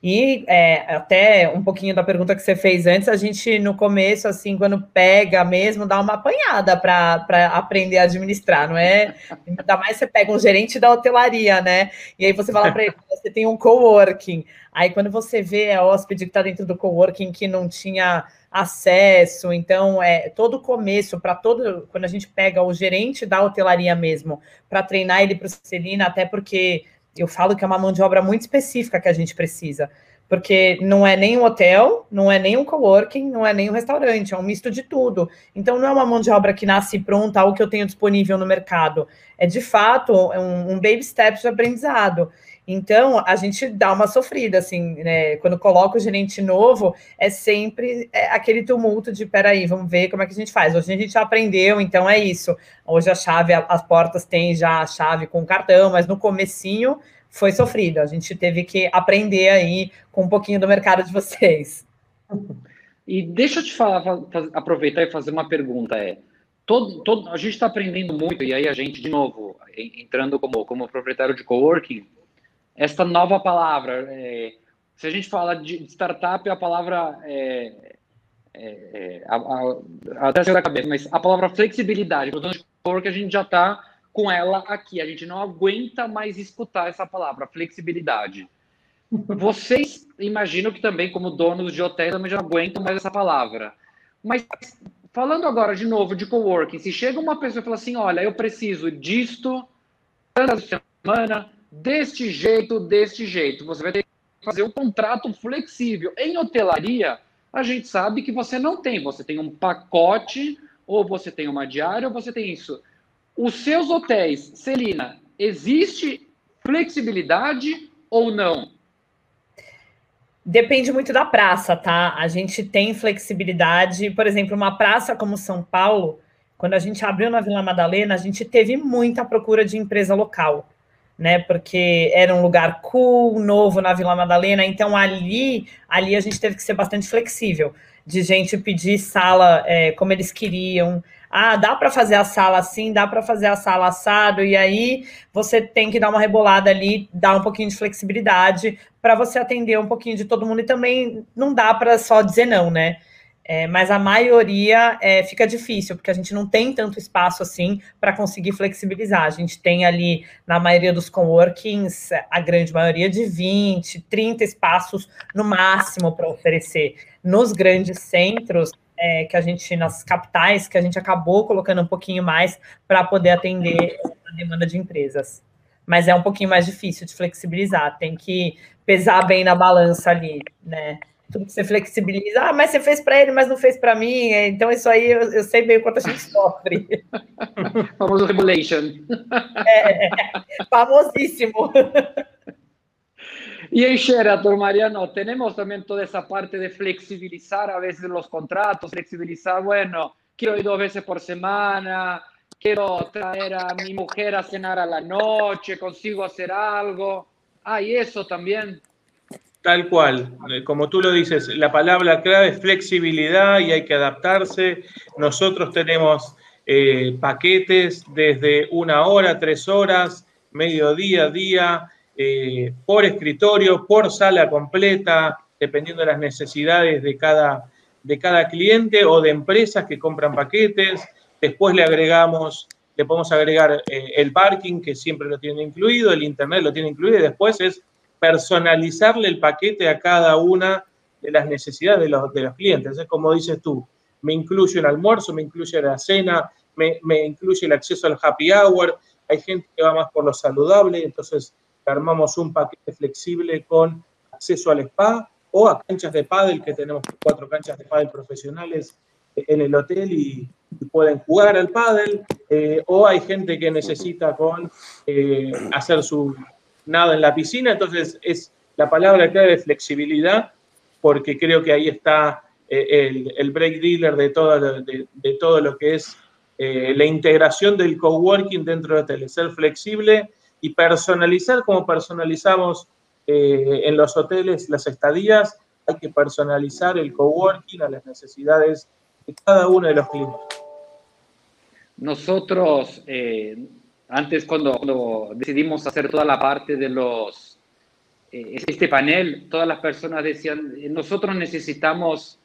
E é, até um pouquinho da pergunta que você fez antes, a gente no começo, assim, quando pega mesmo, dá uma apanhada para aprender a administrar, não é? Ainda mais você pega um gerente da hotelaria, né? E aí você fala para ele, você tem um coworking. Aí quando você vê a hóspede que está dentro do coworking que não tinha acesso, então é todo começo para todo quando a gente pega o gerente da hotelaria mesmo para treinar ele para o Celina, até porque eu falo que é uma mão de obra muito específica que a gente precisa, porque não é nem um hotel, não é nem um coworking, não é nem um restaurante, é um misto de tudo. Então não é uma mão de obra que nasce pronta, algo que eu tenho disponível no mercado. É de fato um, um baby step de aprendizado. Então, a gente dá uma sofrida, assim, né? Quando coloca o gerente novo, é sempre é aquele tumulto de peraí, vamos ver como é que a gente faz. Hoje a gente já aprendeu, então é isso. Hoje a chave, as portas têm já a chave com cartão, mas no comecinho foi sofrido. A gente teve que aprender aí com um pouquinho do mercado de vocês. E deixa eu te falar, aproveitar e fazer uma pergunta. É, todo, todo, a gente está aprendendo muito, e aí a gente, de novo, entrando como, como proprietário de coworking, esta nova palavra. É, se a gente fala de startup, a palavra é, é, é a, a, até da cabeça, mas a palavra flexibilidade, que a gente já está com ela aqui. A gente não aguenta mais escutar essa palavra, flexibilidade. Vocês imaginam que também, como donos de hotéis, também já aguentam mais essa palavra. Mas falando agora de novo de coworking, se chega uma pessoa e fala assim: olha, eu preciso disto, tantas semana, deste jeito, deste jeito. Você vai ter que fazer um contrato flexível. Em hotelaria, a gente sabe que você não tem. Você tem um pacote, ou você tem uma diária, ou você tem isso. Os seus hotéis, Celina, existe flexibilidade ou não? Depende muito da praça, tá? A gente tem flexibilidade. Por exemplo, uma praça como São Paulo, quando a gente abriu na Vila Madalena, a gente teve muita procura de empresa local, né? Porque era um lugar cool, novo na Vila Madalena. Então ali, ali a gente teve que ser bastante flexível, de gente pedir sala é, como eles queriam ah, dá para fazer a sala assim, dá para fazer a sala assado, e aí você tem que dar uma rebolada ali, dar um pouquinho de flexibilidade para você atender um pouquinho de todo mundo e também não dá para só dizer não, né? É, mas a maioria é, fica difícil, porque a gente não tem tanto espaço assim para conseguir flexibilizar. A gente tem ali, na maioria dos coworkings, a grande maioria de 20, 30 espaços no máximo para oferecer. Nos grandes centros, é, que a gente, nas capitais, que a gente acabou colocando um pouquinho mais para poder atender a demanda de empresas. Mas é um pouquinho mais difícil de flexibilizar, tem que pesar bem na balança ali, né? Tudo que você flexibiliza, ah, mas você fez para ele, mas não fez para mim, é, então isso aí eu, eu, sei bem o quanto a gente sofre. Famoso regulation. É, famosíssimo. Y en Sheraton, Mariano, tenemos también toda esa parte de flexibilizar a veces los contratos, flexibilizar, bueno, quiero ir dos veces por semana, quiero traer a mi mujer a cenar a la noche, consigo hacer algo. Hay eso también. Tal cual, eh, como tú lo dices, la palabra clave es flexibilidad y hay que adaptarse. Nosotros tenemos eh, paquetes desde una hora, tres horas, mediodía, día, eh, por escritorio, por sala completa, dependiendo de las necesidades de cada, de cada cliente o de empresas que compran paquetes. Después le agregamos, le podemos agregar eh, el parking, que siempre lo tiene incluido, el internet lo tiene incluido, y después es personalizarle el paquete a cada una de las necesidades de los, de los clientes. Es como dices tú, me incluye el almuerzo, me incluye la cena, me, me incluye el acceso al happy hour. Hay gente que va más por lo saludable, entonces armamos un paquete flexible con acceso al spa o a canchas de pádel, que tenemos cuatro canchas de pádel profesionales en el hotel y, pueden jugar al pádel, eh, o hay gente que necesita con eh, hacer su nada en la piscina, entonces es la palabra clave de flexibilidad, porque creo que ahí está eh, el, break dealer de todo, de, todo lo que es la integración del coworking dentro de hoteles, ser flexible y personalizar como personalizamos eh, en los hoteles las estadías, hay que personalizar el coworking a las necesidades de cada uno de los clientes. Nosotros, eh, antes cuando, decidimos hacer toda la parte de los, eh, este panel, todas las personas decían, nosotros necesitamos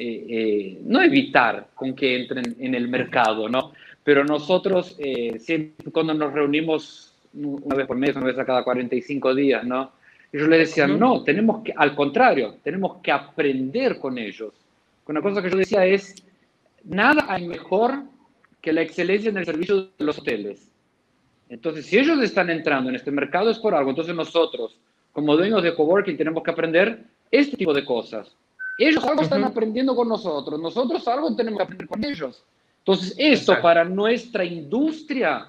no evitar con que entren en el mercado, ¿no? Pero nosotros, siempre cuando nos reunimos una vez por mes, una vez a cada 45 días, ¿no? Y yo le decía, no, tenemos que, al contrario, tenemos que aprender con ellos. Una cosa que yo decía es, nada hay mejor que la excelencia en el servicio de los hoteles. Entonces, si ellos están entrando en este mercado es por algo. Entonces nosotros, como dueños de coworking, tenemos que aprender este tipo de cosas. Ellos algo están aprendiendo con nosotros, nosotros algo tenemos que aprender con ellos. Entonces, esto para nuestra industria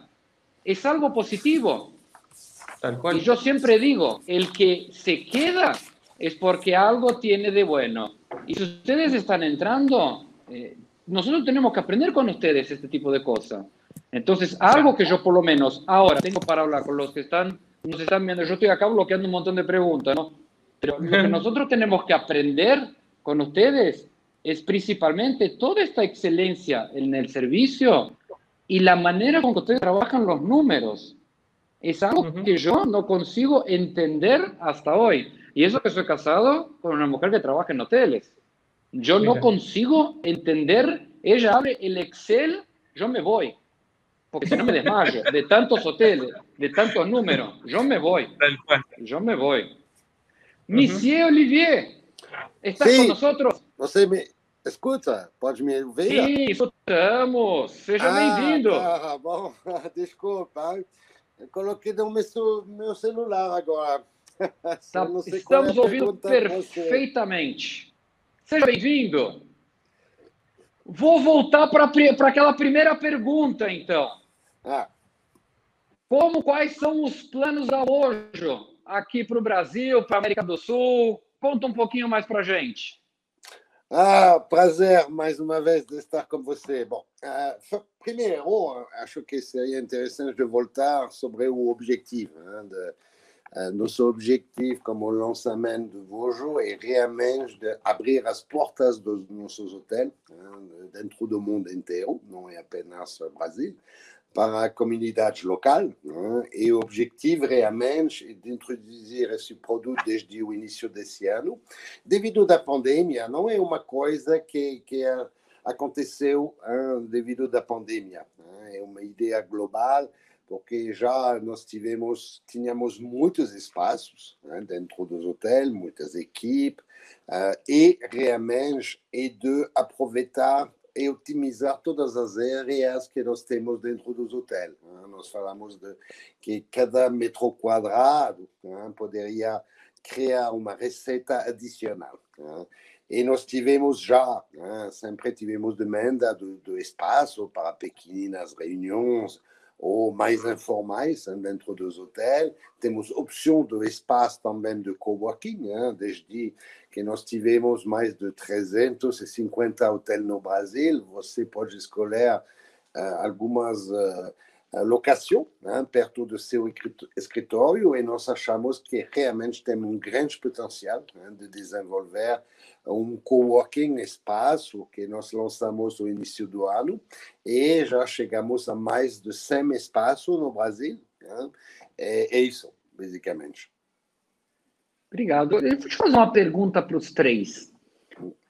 es algo positivo. Y yo siempre digo, el que se queda es porque algo tiene de bueno. Y si ustedes están entrando, eh, nosotros tenemos que aprender con ustedes este tipo de cosas. Entonces, algo que yo por lo menos ahora tengo para hablar con los que están, nos están viendo, yo estoy acá bloqueando un montón de preguntas, ¿no? Pero lo que nosotros tenemos que aprender con ustedes es principalmente toda esta excelencia en el servicio y la manera con que ustedes trabajan los números. Es algo que yo no consigo entender hasta hoy. Y eso que soy casado con una mujer que trabaja en hoteles. Yo no consigo entender, ella abre el Excel, yo me voy. Porque si no me desmayo de tantos hoteles, de tantos números, yo me voy. Yo me voy. Monsieur Olivier, ¿estás con nosotros? No sé, me, Escuta, pode me ouvir? Sim, escutamos. Seja ah, bem-vindo. Tá bom, desculpa. Eu coloquei no meu, meu celular agora. Tá, estamos é ouvindo perfeitamente. Seja bem-vindo. Vou voltar para aquela primeira pergunta, então. Ah. Como, quais são os planos da Ojo aqui para o Brasil, para a América do Sul? Conta um pouquinho mais para gente. Ah, prazer mais uma vez de estar com você. Bom, uh, primeiro, acho que seria interessante de voltar sobre o objetivo. Hein, de, uh, nosso objetivo como lançamento de Vojo é realmente de abrir as portas dos nossos hotéis hein, dentro do mundo inteiro, não é apenas Brasil, para a comunidade local. E o objetivo realmente é de introduzir esse produto desde o início desse ano. Devido à pandemia, não é uma coisa que, que aconteceu hein, devido à pandemia. Né? É uma ideia global, porque já nós tivemos, tínhamos muitos espaços né, dentro dos hotéis, muitas equipes, uh, e realmente é de aproveitar e otimizar todas as áreas que nós temos dentro dos hotéis. Né? Nós falamos de que cada metro quadrado né, poderia criar uma receita adicional. Né? E nós tivemos já, né, sempre tivemos demanda do espaço para pequenas reuniões, ou mais informais dentro dos hotéis. Temos opção de espaço também de coworking, hein, desde que nós tivemos mais de 350 hotéis no Brasil. Você pode escolher uh, algumas uh, locações hein, perto do seu escritório e nós achamos que realmente tem um grande potencial hein, de desenvolver um coworking espaço que nós lançamos no início do ano e já chegamos a mais de 100 espaços no Brasil. Né? É, é, isso, basicamente. Obrigado. Eu vou te fazer uma pergunta para os três.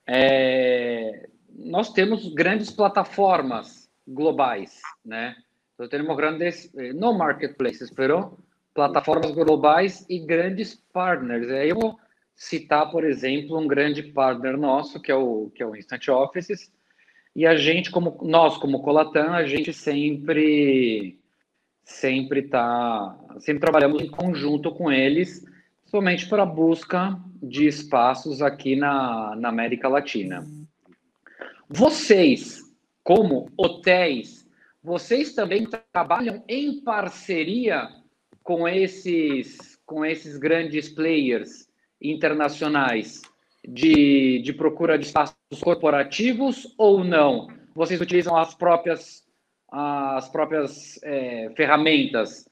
É, nós temos grandes plataformas globais, né? Nós temos grandes, não marketplaces, pero plataformas globais e grandes partners. Aí eu vou citar, por exemplo, um grande partner nosso, que é o, que é o Instant Offices, e a gente, como nós, como Colatan, a gente sempre sempre tá, sempre trabalhamos em conjunto com eles, somente para a busca de espaços aqui na, na América Latina. Vocês, como hotéis, vocês também trabalham em parceria com esses com esses grandes players internacionais de, de procura de espaços corporativos ou não? Vocês utilizam as próprias, as próprias é, ferramentas?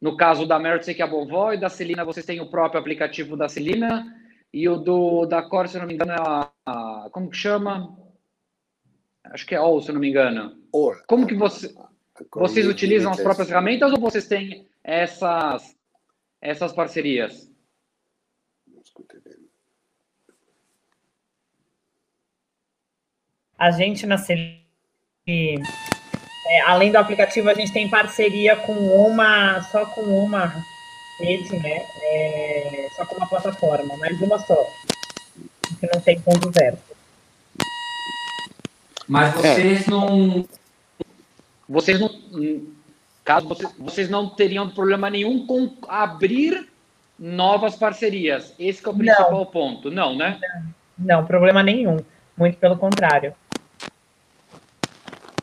No caso da Merit, que é a Bonvoy, da Celina, vocês têm o próprio aplicativo da Celina, e o do da Core, se não me engano, é a, a, como que chama? Acho que é All, se não me engano. Como que você, vocês utilizam as próprias ferramentas ou vocês têm essas, essas parcerias? A gente na Celi, é, além do aplicativo, a gente tem parceria com uma, só com uma rede, né? É, só com uma plataforma, mas uma só. Que não tem ponto zero. Mas vocês não. Vocês não. Caso vocês, vocês não teriam problema nenhum com abrir novas parcerias. Esse é o principal não. ponto, não, né? Não, não, problema nenhum. Muito pelo contrário.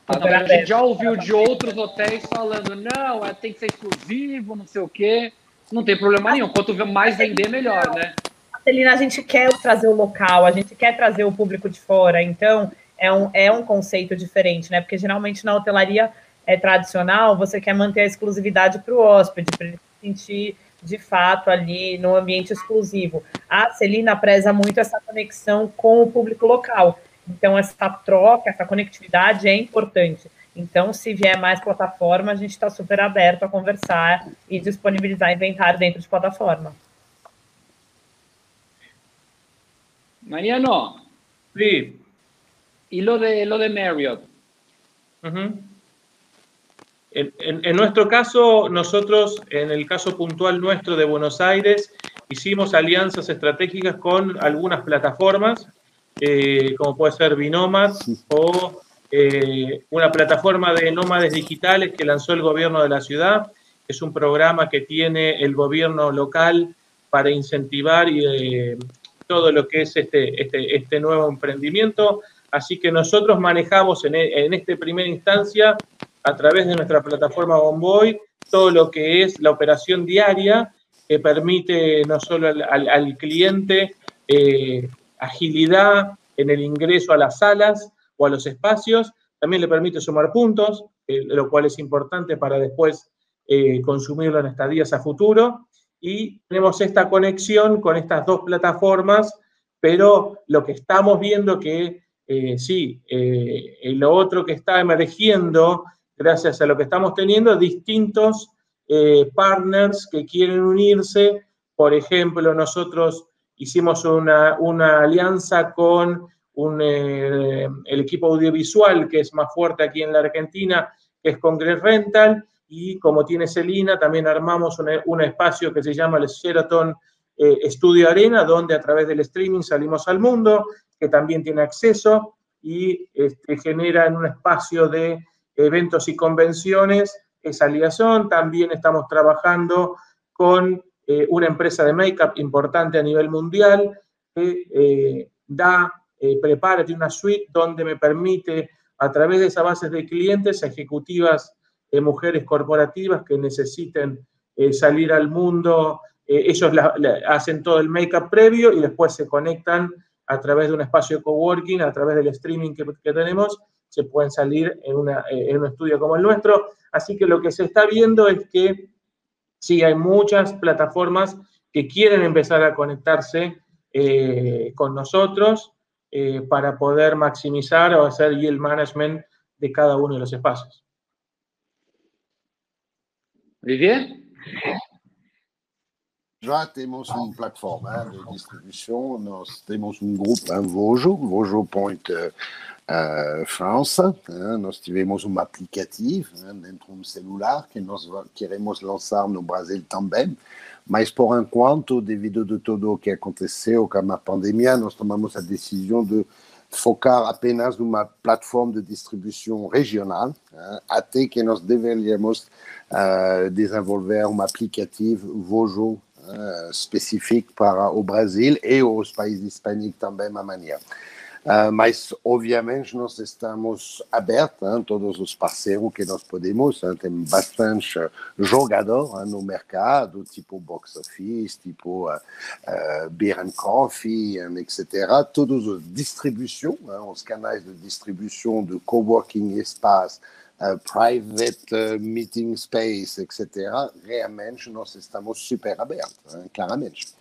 A gente já ouviu de outros hotéis falando, não, é, tem que ser exclusivo, não sei o quê. Não tem problema nenhum. Quanto mais vender, melhor, né? Celina, a gente quer trazer o local, a gente quer trazer o público de fora, então é um, é um conceito diferente, né? Porque geralmente na hotelaria é tradicional, você quer manter a exclusividade para o hóspede, para ele se sentir de fato ali no ambiente exclusivo. A Celina preza muito essa conexão com o público local. Então, essa troca, essa conectividade é importante. Então, se vier mais plataforma, a gente está super aberto a conversar e disponibilizar inventário dentro de plataforma. Mariano. Sí. ¿Y lo de, lo de Marriott? Uh -huh. En, en, en, nuestro caso, nosotros, en el caso puntual nuestro de Buenos Aires, hicimos alianzas estratégicas con algunas plataformas, eh, como puede ser Binomat o eh, una plataforma de nómades digitales que lanzó el gobierno de la ciudad. Es un programa que tiene el gobierno local para incentivar y, eh, todo lo que es este, este, este nuevo emprendimiento. Así que nosotros manejamos en, en esta primera instancia a través de nuestra plataforma Bomboy todo lo que es la operación diaria que permite no solo al, cliente eh, agilidad en el ingreso a las salas o a los espacios, también le permite sumar puntos, lo cual es importante para después eh, consumirlo en estadías a futuro. Y tenemos esta conexión con estas dos plataformas, pero lo que estamos viendo que eh, sí, eh, lo otro que está emergiendo, gracias a lo que estamos teniendo, distintos partners que quieren unirse. Por ejemplo, nosotros hicimos una, una alianza con eh, el equipo audiovisual que es más fuerte aquí en la Argentina, que es Congress Rental, y como tiene Celina, también armamos un, espacio que se llama el Sheraton eh, Studio Arena, donde a través del streaming salimos al mundo, que también tiene acceso y este, genera en un espacio de eventos y convenciones esa liaison. También estamos trabajando con eh, una empresa de make-up importante a nivel mundial que da eh, prepárate una suite donde me permite, a través de esa base de clientes, ejecutivas, eh, mujeres corporativas que necesiten eh, salir al mundo, ellos hacen todo el make-up previo y después se conectan a través de un espacio de coworking, a través del streaming que, tenemos, se pueden salir en, en un estudio como el nuestro. Así que lo que se está viendo es que sí, hay muchas plataformas que quieren empezar a conectarse con nosotros eh, para poder maximizar o hacer el management de cada uno de los espacios. Olivier Já temos uma plataforma de distribuição, nós temos um grupo em Vojo, Vojo Point uh, França, nós tivemos um aplicativo dentro de um celular que nós queremos lançar no Brasil também. Mas, por enquanto, devido a tudo o que aconteceu com a pandemia, nós tomamos a decisão de focar apenas numa plataforma de distribuição regional, hein, até que nós deveríamos uh, desenvolver um aplicativo Vojo uh, específico para o Brasil e os países hispânicos também amanhã. Uh, mas, obviamente, nós estamos abertos a todos os parceiros que nós podemos. Hein, tem bastante jogador no mercado, tipo Box Office, tipo uh, uh, Beer and Coffee, etc. Todos os distribuição, os canais de distribuição de coworking espaço, private meeting space, etc. Realmente, nós estamos super abertos, claramente.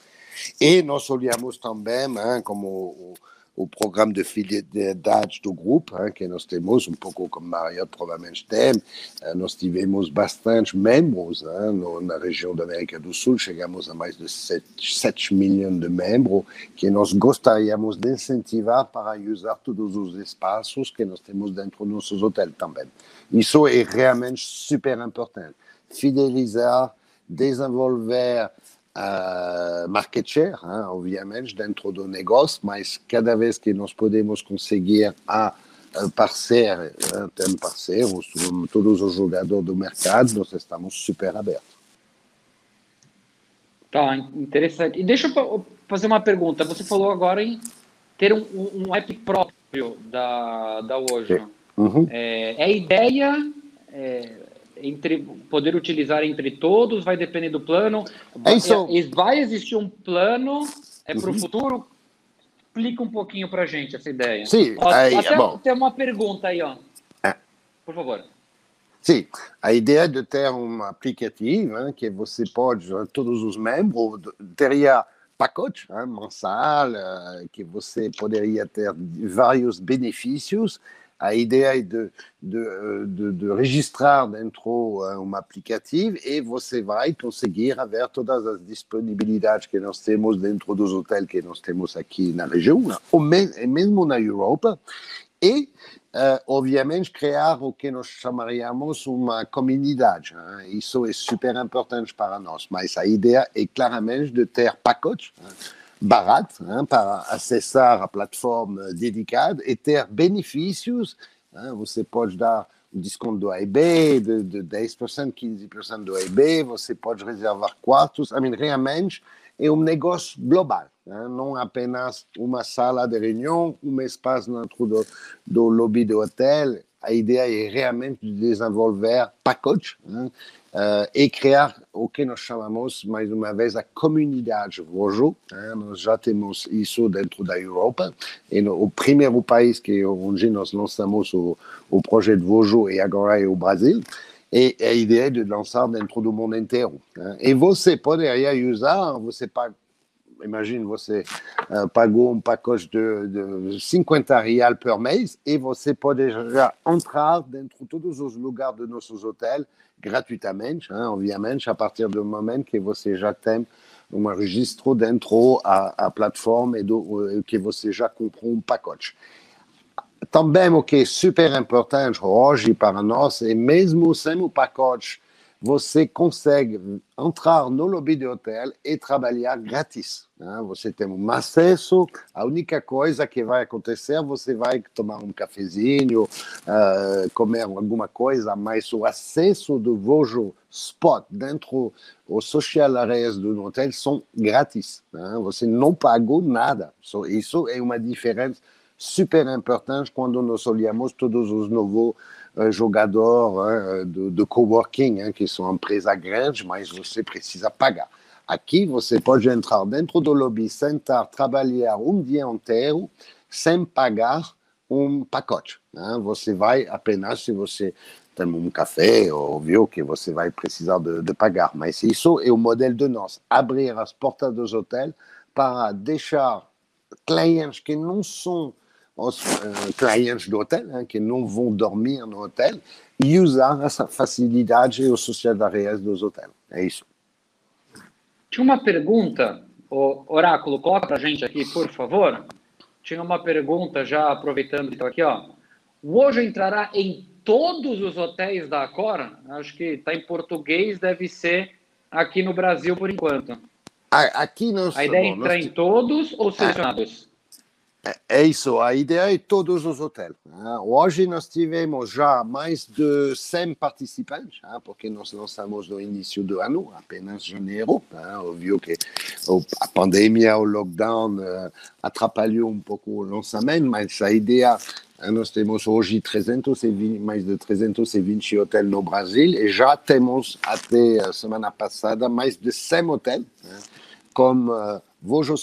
E nós olhamos também, como o o programa de fidelidade do grupo, hein, que nós temos, um pouco como Marriott provavelmente tem. Nós tivemos bastante membros hein, no, na região da América do Sul, chegamos a mais de 7, 7 milhões de membros, que nós gostaríamos de incentivar para usar todos os espaços que nós temos dentro dos nossos hotéis também. Isso é realmente super importante. Fidelizar, desenvolver uh, market share, hein, obviamente, dentro do negócio, mas cada vez que nós podemos conseguir a parceiro, tem parceiros, todos os jogadores do mercado, nós estamos super abertos. Tá, interessante. E deixa eu fazer uma pergunta. Você falou agora em ter um, um app próprio da, da Ojo. Uhum. É, é ideia, é, entre poder utilizar entre todos, vai depender do plano. É isso. Vai existir um plano é para o uhum. futuro? Explica um pouquinho para a gente essa ideia. Sim, ó, aí, até bom. tem uma pergunta aí, ó. É. Por favor. Sim, a ideia de ter um aplicativo hein, que você pode, todos os membros, teria pacote hein, mensal, eh, que você poderia ter vários benefícios ideia é de, de, de, de registrar dentro uh, um aplicativo e você vai conseguir ver todas as disponibilidades que nós temos dentro dos hotéis que nós temos aqui na região, ou mesmo na Europa, e, uh, obviamente, criar o que nós chamaríamos uma comunidade. Hein? Isso super importante para nós, mas a ideia é claramente de ter pacotes. Hein? Barato hein, para acessar a plataforma dedicada e ter benefícios. Hein, você pode dar um desconto do AIB de, de 10%, 15% do AIB, você pode reservar quartos. I mean, realmente é um negócio global, hein, não apenas uma sala de reunião, um espaço dentro do, do lobby do hotel. A ideia é realmente de desenvolver pacotes uh, e criar o que nós chamamos, mais uma vez, a comunidade Vojo. Né? Nós já temos isso dentro da Europa, e no, o primeiro país que onde nós lançamos o, o projeto Vojo e agora é o Brasil. E a ideia de lançar dentro do mundo inteiro. Né? E você poderia usar, imagine você uh, pagou um pacote de, de 50 reais por mês e você pode já entrar dentro de todos os lugares de nossos hotéis gratuitamente, hein, obviamente, a partir do momento que você já tem um registro dentro da plataforma e do, que você já comprou um pacote. Também o que é super importante hoje para nós é mesmo sem o pacote você consegue entrar no lobby do hotel e trabalhar grátis. Né? Você tem um acesso, a única coisa que vai acontecer, você vai tomar um cafezinho, uh, comer alguma coisa, mas o acesso do Vojo Spot dentro os social areas do hotel são grátis. Né? Você não pagou nada. Isso é uma diferença super importante quando nós olhamos todos os novos jogadores uh, do, do coworking, hein, que são empresas grandes, mas você precisa pagar. Aqui você pode entrar dentro do lobby, sentar, trabalhar um dia inteiro sem pagar um pacote. Né? Você vai apenas se você tem um café que você vai de, de pagar. Mas isso é o modelo de nós, abrir as portas dos hotéis para deixar clientes que não são os uh, clientes do hotel, hein, que não vão dormir no hotel, e usar essa facilidade e os sociedades dos hotéis. É isso. Tinha uma pergunta, o Oráculo, coloca para a gente aqui, por favor. Tinha uma pergunta, já aproveitando que estou aqui, ó. O Hoje entrará em todos os hotéis da Accor? Acho que está em português, deve ser aqui no Brasil por enquanto. Aqui nós, A ideia é entrar nós... em todos ou selecionados? É isso, a ideia é todos os hotéis. Né? Hoje nós tivemos já mais de 100 participantes, né? porque nós lançamos no início do ano, apenas janeiro. Né? Óbvio que a pandemia, o lockdown uh, atrapalhou um pouco o lançamento, mas a ideia nós temos hoje 320, mais de 320 hotéis no Brasil e já temos até a semana passada mais de 100 hotéis, né? como uh, Vojo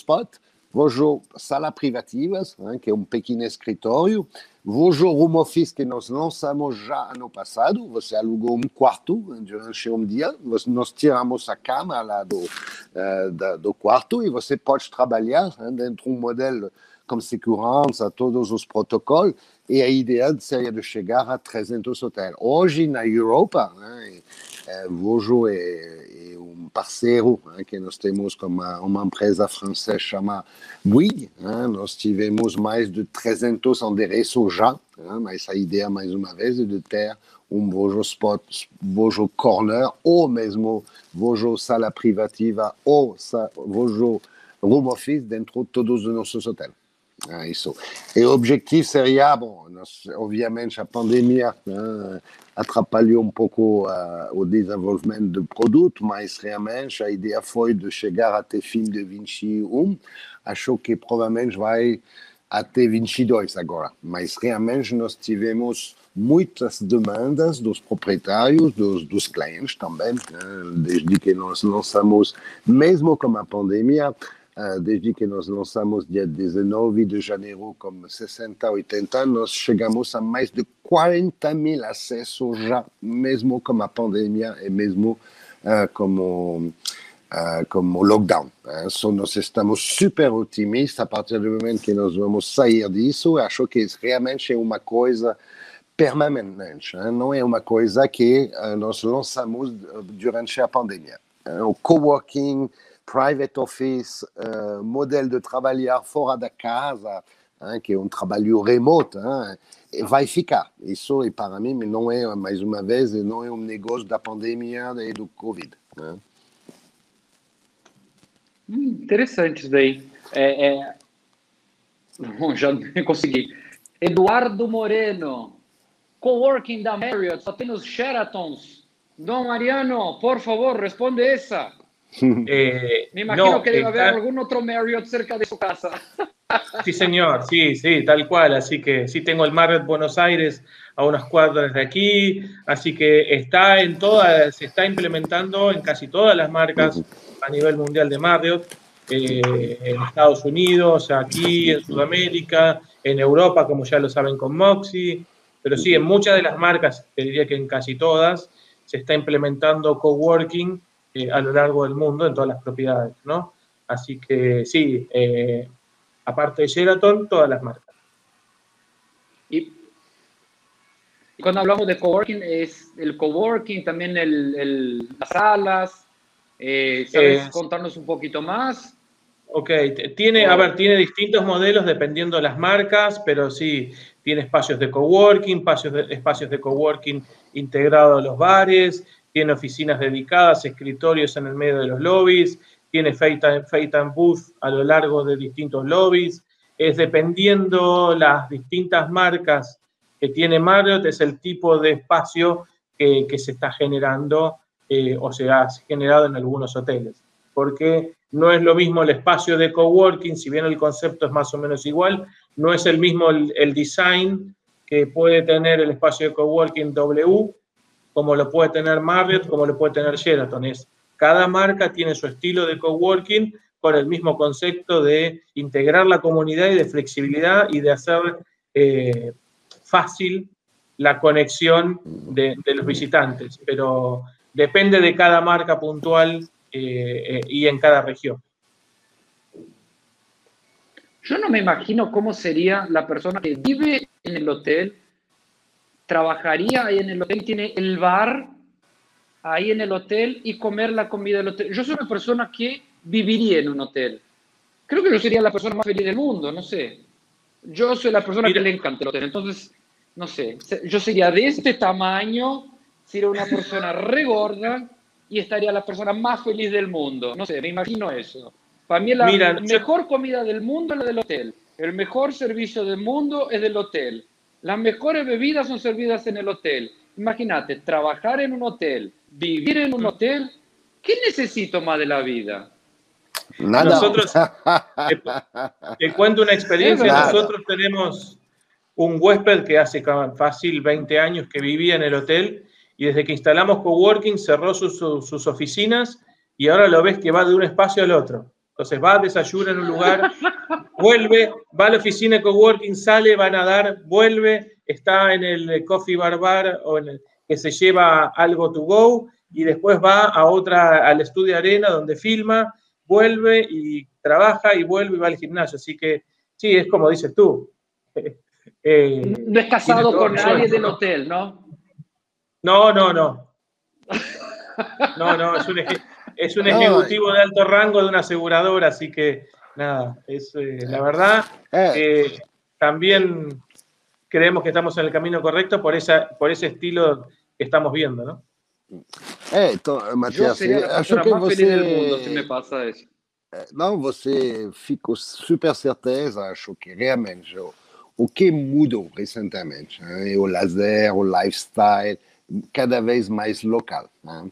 Vojo Sala Privativas, que é um pequeno escritório, Vojo Home Office, que nós lançamos já ano passado, você alugou um quarto durante um dia, nós tiramos a cama lá do, uh, do quarto e você pode trabalhar dentro de um modelo com segurança, todos os protocolos, e a ideia seria de chegar a 300 hotéis. Hoje, na Europa, né, é, Vojo é, é, um parceiro né, que nós temos com uma, uma empresa francesa chamada Bouygues. Né, nós tivemos mais de 300 endereços já, né, mas a ideia, mais uma vez, é de ter um Vojo Spot, Vojo Corner, ou mesmo Vojo Sala Privativa, ou Vojo Room Office dentro de todos os nossos hotéis. É isso. E o objetivo seria, bom, nós, obviamente a pandemia né, atrapalhou um pouco uh, o desenvolvimento do produto, mas realmente a ideia foi de chegar até fim de 21. Acho que provavelmente vai até 22 agora, mas realmente nós tivemos muitas demandas dos proprietários, dos, dos clientes também, né, desde que nós lançamos, mesmo com a pandemia, desde que nós lançamos dia 19 de janeiro com 60, 80, nós chegamos a mais de 40 mil acessos já, mesmo com a pandemia e mesmo uh, como, uh, como lockdown. Uh, so nós estamos super otimistas a partir do momento que nós vamos sair disso. Acho que realmente é uma coisa permanente, não é uma coisa que nós lançamos durante a pandemia. o coworking private office, uh, modelo de trabalhar fora da casa, hein, que é um trabalho remoto, hein, vai ficar. Isso, e para mim, não é, mais uma vez, não é um negócio da pandemia e do Covid. Né? Interessante isso daí. É, é... Bom, já consegui. Eduardo Moreno, coworking da Marriott, só tem os Sheratons. Dom Mariano, por favor, responde essa. Eh, Me imagino que debe haber algún otro Marriott cerca de su casa. Sí, señor, sí, sí, tal cual. Así que sí tengo el Marriott Buenos Aires a unas cuadras de aquí, así que está en todas, se está implementando en casi todas las marcas a nivel mundial de Marriott, eh, en Estados Unidos, aquí, en Sudamérica, en Europa, como ya lo saben con Moxie, pero sí, en muchas de las marcas, te diría que en casi todas, se está implementando coworking eh, a lo largo del mundo en todas las propiedades, ¿no? Así que sí, eh, aparte de Sheraton, todas las marcas. Y, cuando hablamos de coworking, es el coworking, también el, las salas. Eh, ¿Sabes contarnos un poquito más? Ok, tiene, a ver, tiene distintos modelos dependiendo de las marcas, pero sí, tiene espacios de coworking, espacios de, espacios de coworking integrados a los bares, tiene oficinas dedicadas, escritorios en el medio de los lobbies, tiene and Booth a lo largo de distintos lobbies. Es dependiendo las distintas marcas que tiene Marriott, es el tipo de espacio que, se está generando eh, o se ha generado en algunos hoteles. Porque no es lo mismo el espacio de coworking, si bien el concepto es más o menos igual, no es el mismo el, design que puede tener el espacio de coworking W, como lo puede tener Marriott, como lo puede tener Sheraton. Es, cada marca tiene su estilo de coworking con el mismo concepto de integrar la comunidad y de flexibilidad y de hacer eh, fácil la conexión de, los visitantes. Pero depende de cada marca puntual eh, y en cada región. Yo no me imagino cómo sería la persona que vive en el hotel, trabajaría ahí en el hotel, tiene el bar ahí en el hotel y comer la comida del hotel. Yo soy una persona que viviría en un hotel. Creo que yo sería la persona más feliz del mundo, no sé. Yo soy la persona que le encanta el hotel. Entonces, no sé, yo sería de este tamaño, sería una persona regorda y estaría la persona más feliz del mundo. No sé, me imagino eso. Para mí la mejor comida del mundo es la del hotel. El mejor servicio del mundo es del hotel. Las mejores bebidas son servidas en el hotel. Imagínate, trabajar en un hotel, vivir en un hotel. ¿Qué necesito más de la vida? Nada. Nosotros, te, cuento una experiencia. Nosotros tenemos un huésped que hace fácil 20 años que vivía en el hotel y desde que instalamos coworking cerró sus, sus, oficinas y ahora lo ves que va de un espacio al otro. Entonces va, desayuna en un lugar, vuelve, va a la oficina de coworking, sale, va a nadar, vuelve, está en el coffee bar bar o en el, que se lleva algo to go y después va a otra, al estudio arena donde filma, vuelve y trabaja y vuelve y va al gimnasio. Así que sí, es como dices tú. Eh, no es casado con nadie del hotel, ¿no? No, no, no. No, no, es un, es un ejecutivo de alto rango de una aseguradora, así que nada, es eh, la verdad. Eh. también creemos que estamos en el camino correcto por, esa, por esse estilo que estamos viendo, ¿no? Então, Matias, acho que você... mundo se me passa isso. Não, você ficou super certeza, acho que realmente o, o que mudou recentemente é o lazer, o lifestyle, cada vez mais local. Né?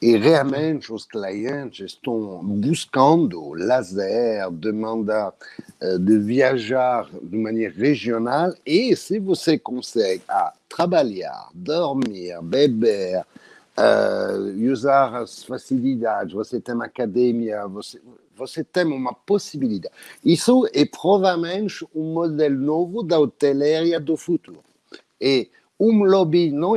E realmente os clientes estão buscando lazer, demanda uh, de viajar de maneira regional e se você consegue ah, trabalhar, dormir, beber, uh, usar as facilidades, você tem uma academia, você, você tem uma possibilidade. Isso é provavelmente um modelo novo da hotelaria do futuro. E um lobby, não,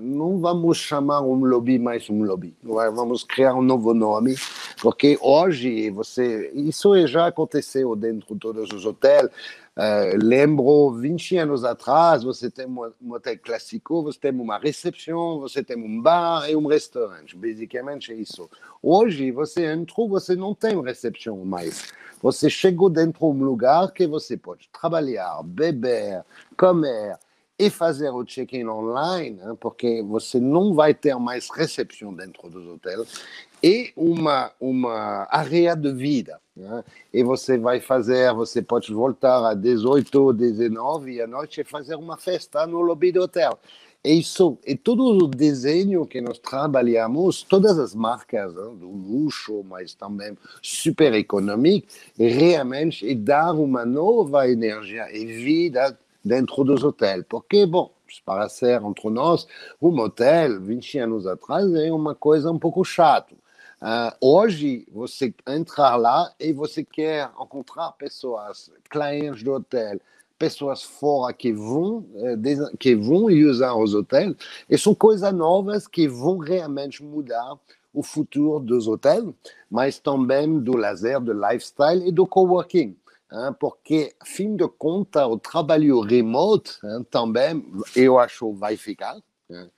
não vamos chamar um lobby mais um lobby, vamos criar um novo nome, porque hoje você, isso já aconteceu dentro de todos os hotéis. Uh, lembro 20 anos atrás, você tem um hotel clássico, você tem uma recepção, você tem um bar e um restaurante. Basicamente é isso. Hoje você entrou, você não tem recepção mais. Você chegou dentro de um lugar que você pode trabalhar, beber, comer, e fazer o check-in online, né, porque você não vai ter mais recepção dentro dos hotéis, e uma, uma área de vida. Né? E você vai fazer, você pode voltar a 18 ou 19 e à noite e fazer uma festa no lobby do hotel. É isso, é todo o desenho que nós trabalhamos, todas as marcas hein, do luxo, mas também super econômico, realmente é dar uma nova energia e vida dentro dos hotéis. Porque, bom, para ser entre nós, um hotel, 20 anos atrás, é uma coisa um pouco chata. Uh, hoje, você entrar lá e você quer encontrar pessoas, clientes do hotel, pessoas fora que vão, eh, que vão usar os hotéis, e são coisas novas que vão realmente mudar o futuro dos hotéis, mas também do lazer, do lifestyle e do coworking. Hein, porque, fim de conta, o trabalho remoto hein, também, eu acho, vai ficar. Hein.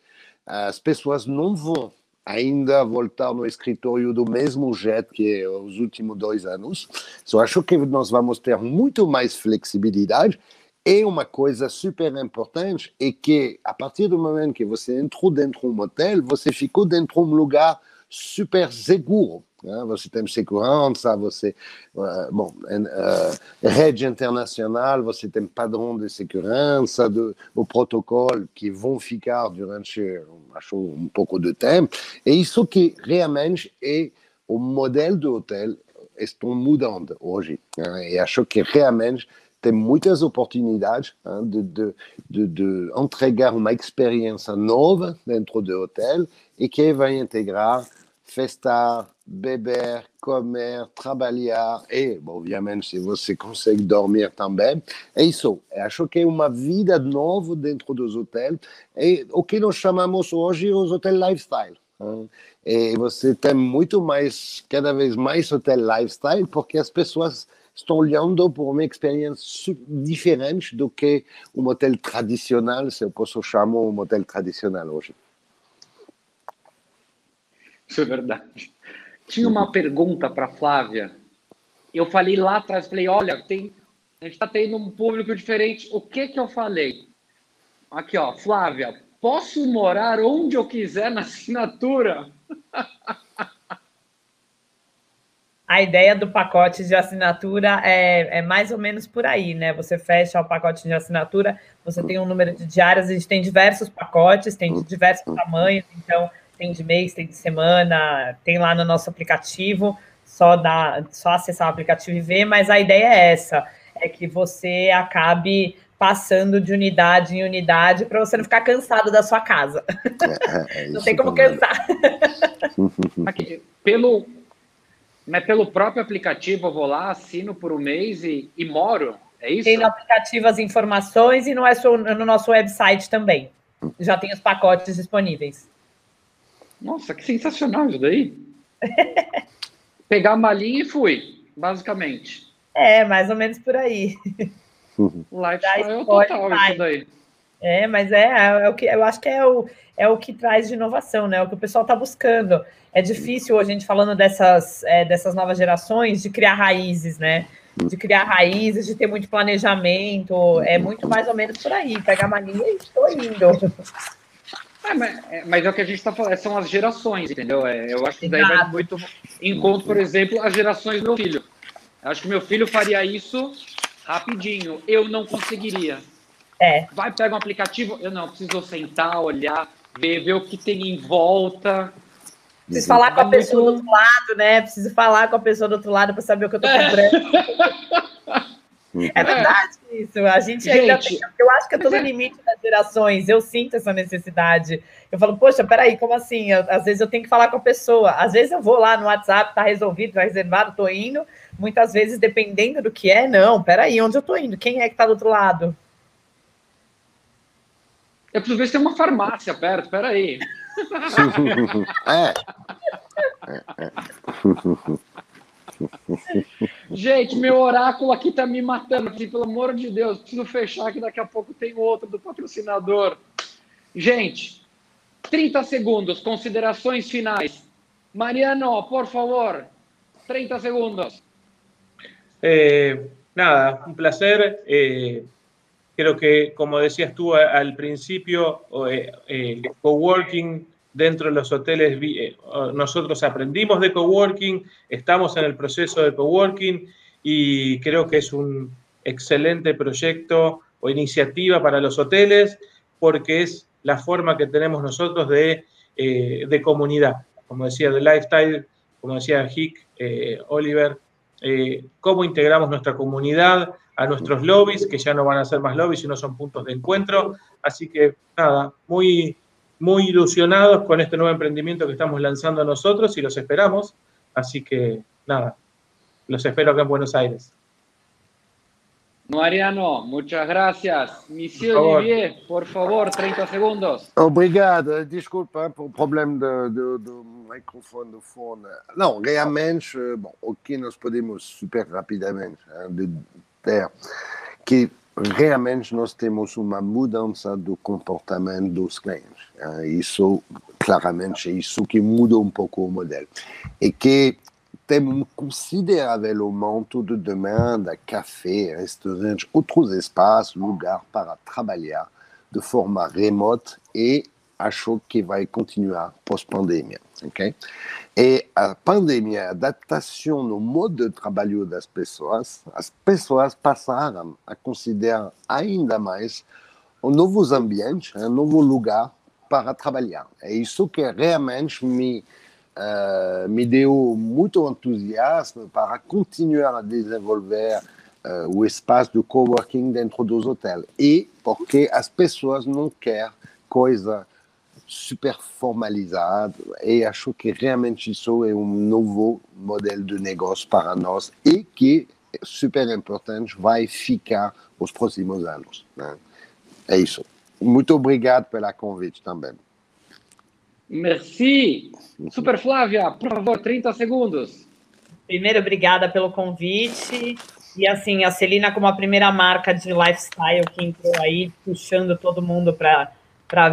As pessoas não vão ainda voltar no escritório do mesmo jeito que os últimos dois anos. Só acho que nós vamos ter muito mais flexibilidade. E uma coisa super importante é que, a partir do momento que você entrou dentro de um hotel, você ficou dentro de um lugar super seguro. Né? Você tem segurança, você. Bom, rede internacional, você tem padrão de segurança, do, o protocolo que vão ficar durante, acho, um pouco de tempo. E isso que realmente é o modelo do hotel estão mudando hoje. Né? E acho que realmente tem muitas oportunidades hein, de, de, de, de, entregar uma experiência nova dentro do hotel e que vai integrar festar, beber, comer, trabalhar e, obviamente, se você consegue dormir também. É isso. Eu acho que é uma vida nova dentro dos hotéis. É o que nós chamamos hoje os hotéis lifestyle. E você tem muito mais, cada vez mais hotel lifestyle, porque as pessoas estão olhando por uma experiência diferente do que um hotel tradicional, se eu posso chamar um hotel tradicional hoje. Isso é verdade. Tinha uma pergunta para Flávia. Eu falei lá atrás, falei, olha, tem, a gente está tendo um público diferente. O que que eu falei? Aqui, ó, Flávia, posso morar onde eu quiser na assinatura? A ideia do pacote de assinatura é, é, mais ou menos por aí, né? Você fecha o pacote de assinatura, você tem um número de diárias, a gente tem diversos pacotes, tem diversos tamanhos, então tem de mês, tem de semana, tem lá no nosso aplicativo, só, dá, só acessar o aplicativo e ver, mas a ideia é essa, é que você acabe passando de unidade em unidade para você não ficar cansado da sua casa. É, é não tem como também. cansar. Aqui, pelo, mas pelo próprio aplicativo eu vou lá, assino por um mês e, e moro, é isso? Tem no aplicativo as informações e no, no nosso website também. Já tem os pacotes disponíveis. Nossa, que sensacional isso daí. Pegar a malinha e fui, basicamente. É, mais ou menos por aí. Lifestyle é o total isso daí. É, mas é, é, o que eu acho que é o, é o que traz de inovação, né? É o que o pessoal está buscando. É difícil hoje a gente falando dessas, é, dessas novas gerações de criar raízes, né? De criar raízes, de ter muito planejamento. É muito mais ou menos por aí. Pegar a malinha e estou indo. É, mas, é, mas, é o que a gente está falando, são as gerações, entendeu? É, eu acho que daí vai muito encontro, por exemplo, as gerações do meu filho. Eu acho que meu filho faria isso rapidinho. Eu não conseguiria. É. Vai, pega um aplicativo. Eu não, preciso sentar, olhar, ver, ver o que tem em volta. Preciso falar com a pessoa do outro lado, né? Preciso falar com a pessoa do outro lado para saber o que eu estou comprando. É verdade isso. A gente, gente ainda tem, Eu acho que é todo o limite das gerações. Eu sinto essa necessidade. Eu falo, poxa, peraí, como assim? Eu, às vezes eu tenho que falar com a pessoa. Às vezes eu vou lá no WhatsApp, tá resolvido, tá reservado, tô indo. Muitas vezes, dependendo do que é, não, peraí, onde eu tô indo? Quem é que tá do outro lado? Eu preciso ver se tem uma farmácia perto, peraí. é. é, é. Gente, meu oráculo aqui tá me matando. Assim, pelo amor de Deus, preciso fechar que daqui a pouco tem outro do patrocinador. Gente, 30 segundos, considerações finais. Mariano, por favor, 30 segundos. Eh, nada, un placer. Eh, creo que, como decías tú al principio, eh, eh coworking dentro de los hoteles eh, nosotros aprendimos de coworking, estamos en el proceso de coworking y creo que es un excelente proyecto o iniciativa para los hoteles porque es la forma que tenemos nosotros de, eh, de comunidad. Como decía, de lifestyle, como decía Hick, eh, Oliver, cómo integramos nuestra comunidad a nuestros lobbies, que ya no van a ser más lobbies, sino son puntos de encuentro. Así que nada, muy, muy ilusionados con este nuevo emprendimiento que estamos lanzando nosotros y los esperamos. Así que nada, los espero acá en Buenos Aires. Mariano, muchas gracias. Monsieur por Olivier, por favor, 30 segundos. Obrigado. Desculpa por o problema do, do, do, microfone do fone. Não, realmente, bom, o que nós podemos super rapidamente ter que realmente nós temos uma mudança do comportamento dos clientes. Isso, claramente, é isso que muda um pouco o modelo. E que tem um considerável aumento de demanda, café, restaurantes, outros espaços, lugar para trabalhar de forma remota e acho que vai continuar pós-pandemia. E a pandemia, a adaptação no modo de trabalho das pessoas, as pessoas passaram a considerar ainda mais um novo ambiente, um novo lugar para trabalhar. É isso que realmente me uh, me deu muito entusiasmo para continuar a desenvolver uh, o espaço do coworking dentro dos hotéis. E porque as pessoas não querem coisa super formalizada e acho que realmente isso é um novo modelo de negócio para nós e que é super importante vai ficar os próximos anos. Né? É isso. Muito obrigado pela convite também. Merci. Super Flávia, por favor, 30 segundos. Primeiro, obrigada pelo convite. E assim, a Celina, como a primeira marca de lifestyle que entrou aí, puxando todo mundo para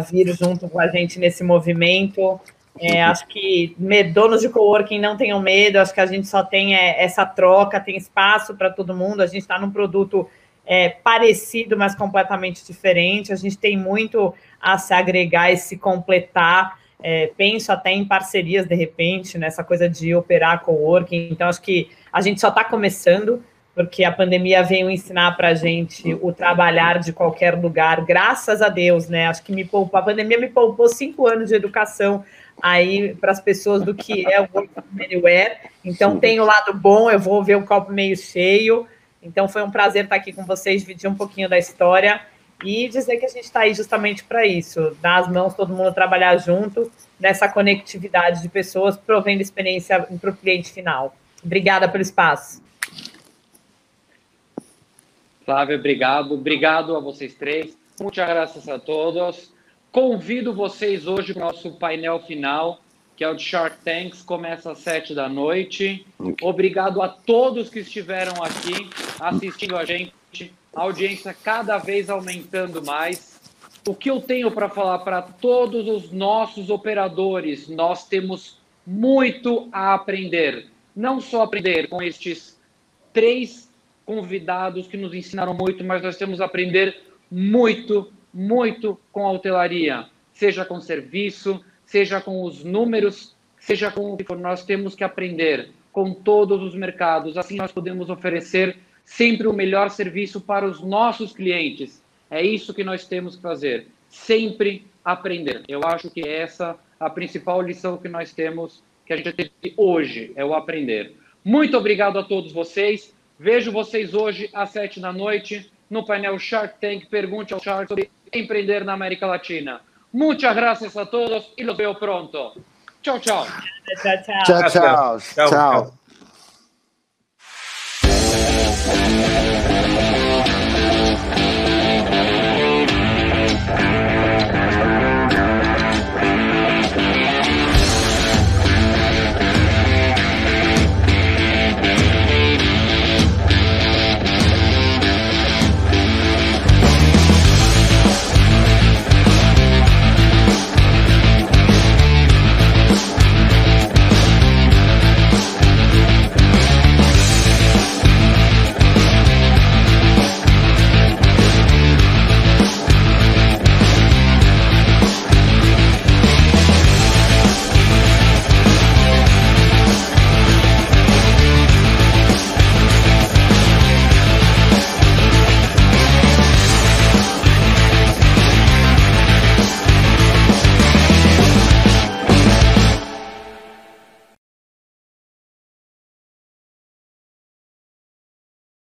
vir junto com a gente nesse movimento. É, acho que donos de coworking não tenham medo, acho que a gente só tem é, essa troca, tem espaço para todo mundo. A gente está num produto é, parecido, mas completamente diferente. A gente tem muito a se agregar e se completar. É, penso até em parcerias, de repente, nessa coisa de operar coworking. Então, acho que a gente só está começando, porque a pandemia veio ensinar para a gente o trabalhar de qualquer lugar, graças a Deus, né? Acho que me poupou, a pandemia me poupou cinco anos de educação aí para as pessoas do que é o work anywhere. Então, tem o lado bom, eu vou ver o copo meio cheio. Então, foi um prazer estar aqui com vocês, dividir um pouquinho da história e dizer que a gente está aí justamente para isso, dar as mãos, todo mundo trabalhar junto nessa conectividade de pessoas, provendo experiência para o cliente final. Obrigada pelo espaço. Flávia, obrigado. Obrigado a vocês três. Muitas graças a todos. Convido vocês hoje para o nosso painel final, que é o de Shark Tanks, começa às sete da noite. Obrigado a todos que estiveram aqui assistindo a gente a audiência cada vez aumentando mais. O que eu tenho para falar para todos os nossos operadores? Nós temos muito a aprender. Não só aprender com estes três convidados que nos ensinaram muito, mas nós temos a aprender muito, muito com a hotelaria, seja com serviço, seja com os números, seja com o que for. Nós temos que aprender com todos os mercados. Assim nós podemos oferecer sempre o melhor serviço para os nossos clientes. É isso que nós temos que fazer, sempre aprender. Eu acho que essa é a principal lição que nós temos, que a gente teve hoje, é o aprender. Muito obrigado a todos vocês. Vejo vocês hoje às sete da noite no painel Shark Tank. Pergunte ao Shark sobre empreender na América Latina. Muchas gracias a todos e los veo pronto. Tchau, tchau. Tchau, tchau. Tchau, tchau. tchau. tchau.